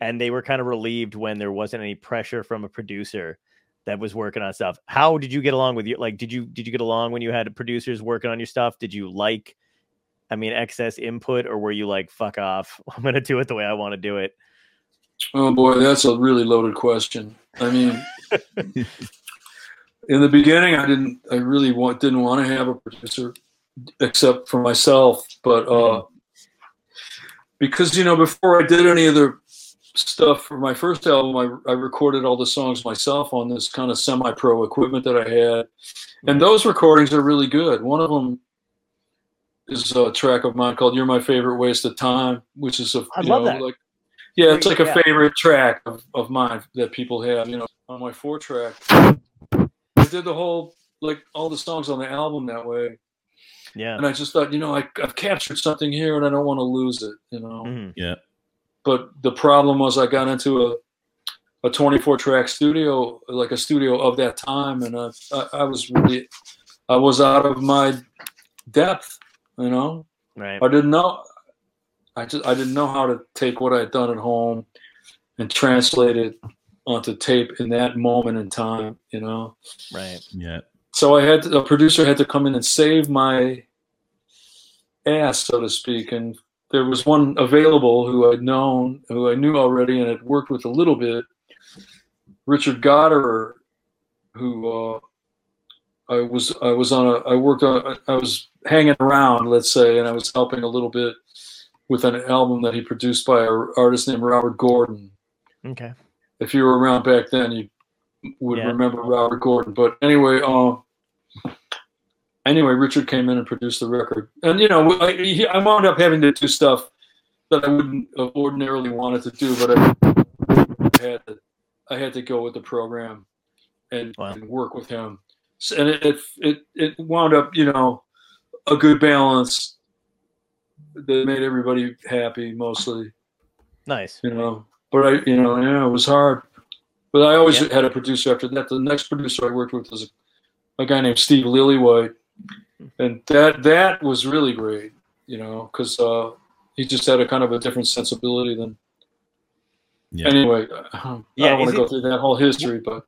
And they were kind of relieved when there wasn't any pressure from a producer that was working on stuff. How did you get along with you? Like, did you did you get along when you had producers working on your stuff? Did you like, I mean, excess input, or were you like, fuck off, I'm gonna do it the way I want to do it? Oh boy, that's a really loaded question. I mean, in the beginning, I didn't, I really want, didn't want to have a producer except for myself. But uh, because you know, before I did any of the stuff for my first album, I, I recorded all the songs myself on this kind of semi-pro equipment that I had, and those recordings are really good. One of them is a track of mine called "You're My Favorite Waste of Time," which is a I you love know, that. like yeah, it's like Yeah. a favorite track of, of mine that people have, you know, on my four track. I did the whole like all the songs on the album that way, Yeah. and I just thought, you know, I, I've captured something here, and I don't want to lose it, you know. Mhm. Yeah. But the problem was, I got into a a 24 track studio, like a studio of that time, and I, I, I was really, I was out of my depth, you know. Right. I didn't know. I just I didn't know how to take what I had done at home and translate it onto tape in that moment in time, you know. Right. Yeah. So I had to, a producer had to come in and save my ass, so to speak, and there was one available who I'd known, who I knew already, and had worked with a little bit. Richard Gottehrer, who uh, I was I was on a I worked on I was hanging around, let's say, and I was helping a little bit with an album that he produced by an artist named Robert Gordon. Okay. If you were around back then, you would Yeah. remember Robert Gordon. But anyway, um, anyway, Richard came in and produced the record, and you know, I, I wound up having to do stuff that I wouldn't have ordinarily wanted to do, but I had to, I had to go with the program and, Wow. and work with him, and it, it it it wound up, you know, a good balance that made everybody happy mostly Nice. you know. But I, you know, yeah, it was hard. But I always Yeah. had a producer after that. The next producer I worked with was a, a guy named Steve Lillywhite, and that that was really great, you know, because uh, he just had a kind of a different sensibility than. Yeah. Anyway, I Yeah, don't want to go through that whole history, but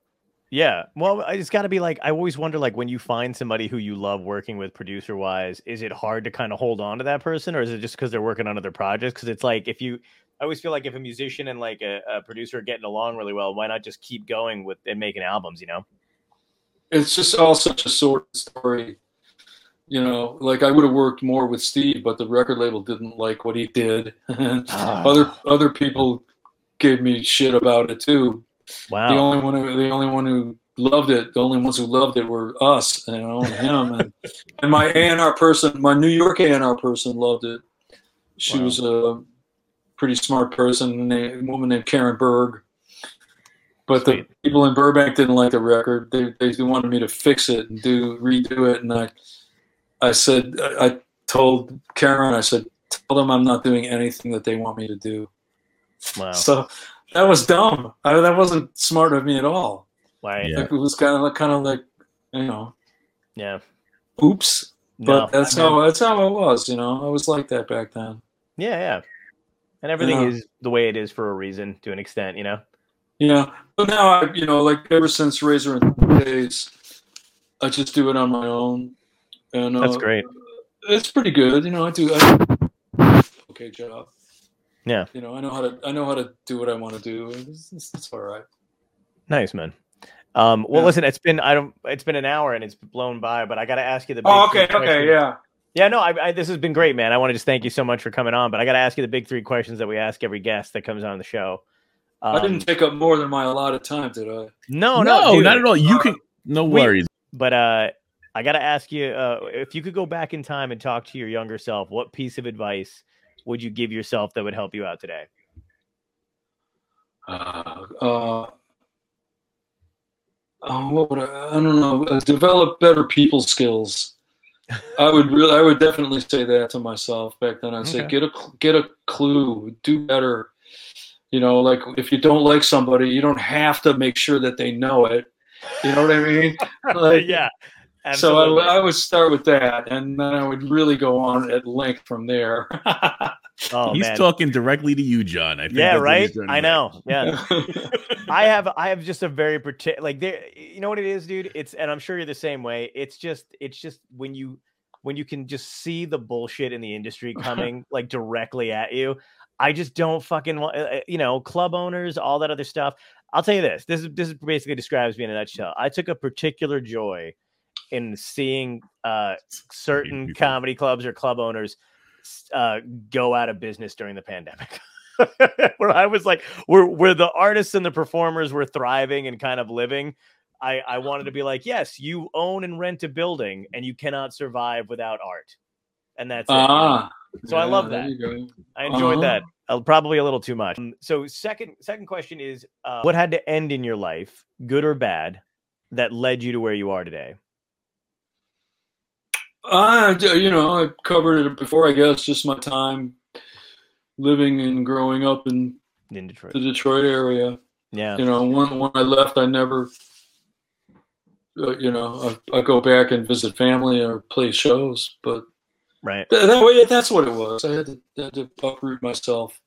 Yeah. Well, it's got to be like I always wonder like when you find somebody who you love working with producer wise, is it hard to kind of hold on to that person or is it just because they're working on other projects? Because it's like if you, I always feel like if a musician and like a, a producer are getting along really well, why not just keep going with and making albums? You know? it's just all such a sort of story. You know, like I would have worked more with Steve, but the record label didn't like what he did. And Ah. other other people gave me shit about it too. Wow. The only one who the only one who loved it, the only ones who loved it were us, you know, and him and, and my A and R person, my New York A and R person loved it. She Wow. was a pretty smart person, a woman named Karin Berg. But the people in Burbank didn't like the record. They they wanted me to fix it and do redo it, and I I said I I told Karen I said tell them I'm not doing anything that they want me to do. wow. So that was dumb. I, that wasn't smart of me at all. Right. Yeah. Like, it was kind of like, kind of like, you know, Yeah. oops. No, But that's I mean- how that's how it was. You know, I was like that back then. Yeah, yeah. And everything Yeah. is the way it is for a reason, to an extent, you know. Yeah. But now I, you know, like ever since Razor and days, I just do it on my own, and uh, That's great. It's pretty good. You know, I do. I do okay job. Yeah. You know, I know how to. I know how to do what I want to do. It's, it's, it's all right. Nice, man. Um, well, Yeah. listen, it's been I don't it's been an hour and it's blown by, but I got to ask you the. Oh, okay, three okay, yeah. Yeah, no, I, I, this has been great, man. I want to just thank you so much for coming on, but I got to ask you the big three questions that we ask every guest that comes on the show. Um, I didn't take up more than my allotted time, did I? No, no, no, dude. not at all. You can no We- worries. But uh, I got to ask you uh, if you could go back in time and talk to your younger self, what piece of advice would you give yourself that would help you out today? Uh, uh, oh, what would I, I don't know. Uh, develop better people skills. I would really, I would definitely say that to myself back then. I'd say Okay. get a get a clue, do better. You know, like if you don't like somebody, you don't have to make sure that they know it. You know what I mean? Like, yeah. So. I, I would start with that, and then I would really go on at length from there. oh, he's man. talking directly to you, John. I think yeah, right. he's trying to I say. know. Yeah. I have I have just a very particular like there you know what it is, dude? It's and I'm sure you're the same way. It's just it's just when you when you can just see the bullshit in the industry coming like directly at you. I just don't fucking want uh, you know, club owners, all that other stuff. I'll tell you this. This is this is basically describes me in a nutshell. I took a particular joy in seeing uh certain people. comedy clubs or club owners uh go out of business during the pandemic. where I was like, where where the artists and the performers were thriving and kind of living. I, I wanted to be like, yes, you own and rent a building and you cannot survive without art. And that's it. you know? ah, So I love that. I enjoyed Uh-huh. that. Uh, probably a little too much. Um, So second second question is uh, what had to end in your life, good or bad, that led you to where you are today? Uh, you know, I covered it before, I guess, just my time living and growing up in In Detroit. the Detroit area. Yeah. You know, when, when I left, I never, uh, you know, I, I go back and visit family or play shows, but Right. th- that way, that's what it was. I had to, had to uproot myself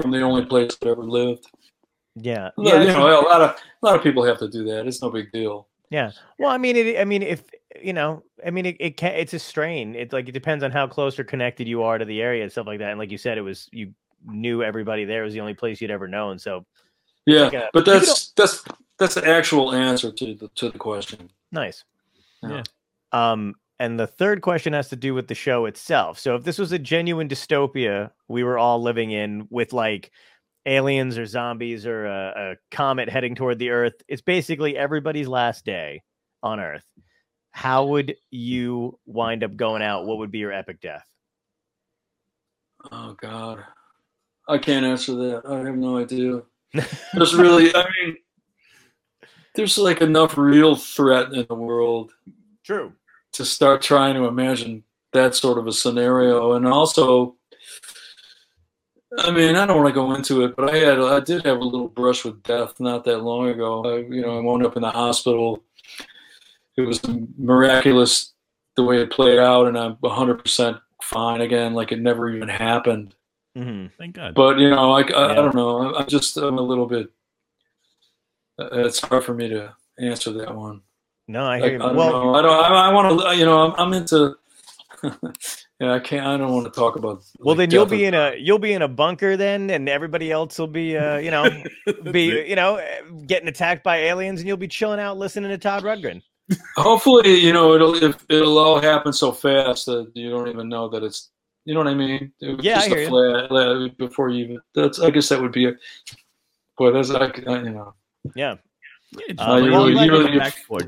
from the only place I ever lived. Yeah. Yeah, Yeah. you know, a lot of a lot of people have to do that. It's no big deal. Yeah. Well, I mean, it. I mean, if you know, I mean, it, it can. It's a strain. It's like it depends on how close or connected you are to the area and stuff like that. And like you said, it was you knew everybody there. It was the only place you'd ever known. So Yeah, like a- but that's that's that's the actual answer to the to the question. nice. Yeah. Um, and the third question has to do with the show itself. So if this was a genuine dystopia we were all living in with like aliens or zombies or a, a comet heading toward the Earth, it's basically everybody's last day on Earth. How would you wind up going out? What would be your epic death? Oh God, I can't answer that. I have no idea. There's really, I mean, there's like enough real threat in the world True. to start trying to imagine that sort of a scenario, and also, I mean, I don't want to go into it, but I had, I did have a little brush with death not that long ago. I, you know, I wound up in the hospital. It was miraculous the way it played out, and I'm 100% fine again, like it never even happened. hmm Thank God. But you know, like I, I Yeah. don't know. I- I'm just I'm a little bit. uh, It's hard for me to answer that one. No, I I, hear I don't well, know. I don't. I, I want to. You know, I'm, I'm into. yeah, I can't. I don't want to talk about. well, like, then you'll be in a you'll be in a bunker then, and everybody else will be, uh, you know, be you know, getting attacked by aliens, and you'll be chilling out listening to Todd Rundgren. Hopefully, you know it'll if it'll all happen so fast that you don't even know that it's. You know what I mean? It was Yeah, I hear a you. flat, flat before you. even- That's. I guess that would be a. Boy, that's like you know. Yeah. Yeah, Uh, you it really- on you the really- back porch.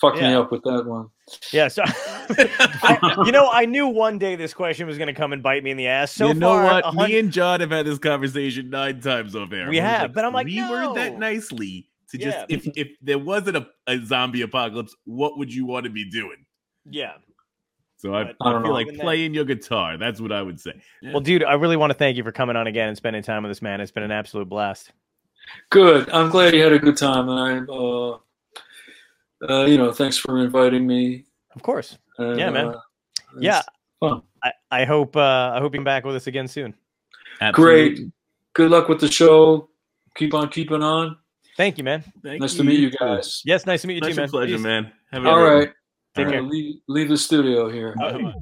Fuck me up with that one. Yeah. So, I, you know, I knew one day this question was going to come and bite me in the ass. So you know far, what? a hun- Me and John have had this conversation nine times off air. We We're have, but I'm like, reword that nicely to just Yeah. if if there wasn't a, a zombie apocalypse, what would you want to be doing? yeah. So I, I I feel like Even then- playing your guitar. That's what I would say. Well, dude, I really want to thank you for coming on again and spending time with us, man. It's been an absolute blast. Good. I'm glad you had a good time, and I, uh, uh, you know, thanks for inviting me. Of course. And, Yeah, man. uh, Yeah. fun. I, I hope uh, I hope you come back with us again soon. Absolutely. Great. Good luck with the show. Keep on keeping on. Thank you, man. Thank nice to meet you guys. Yes, nice to meet you Such too, man. pleasure, Peace. man. Have a All great one. Take Uh, care. leave, leave the studio here. Uh,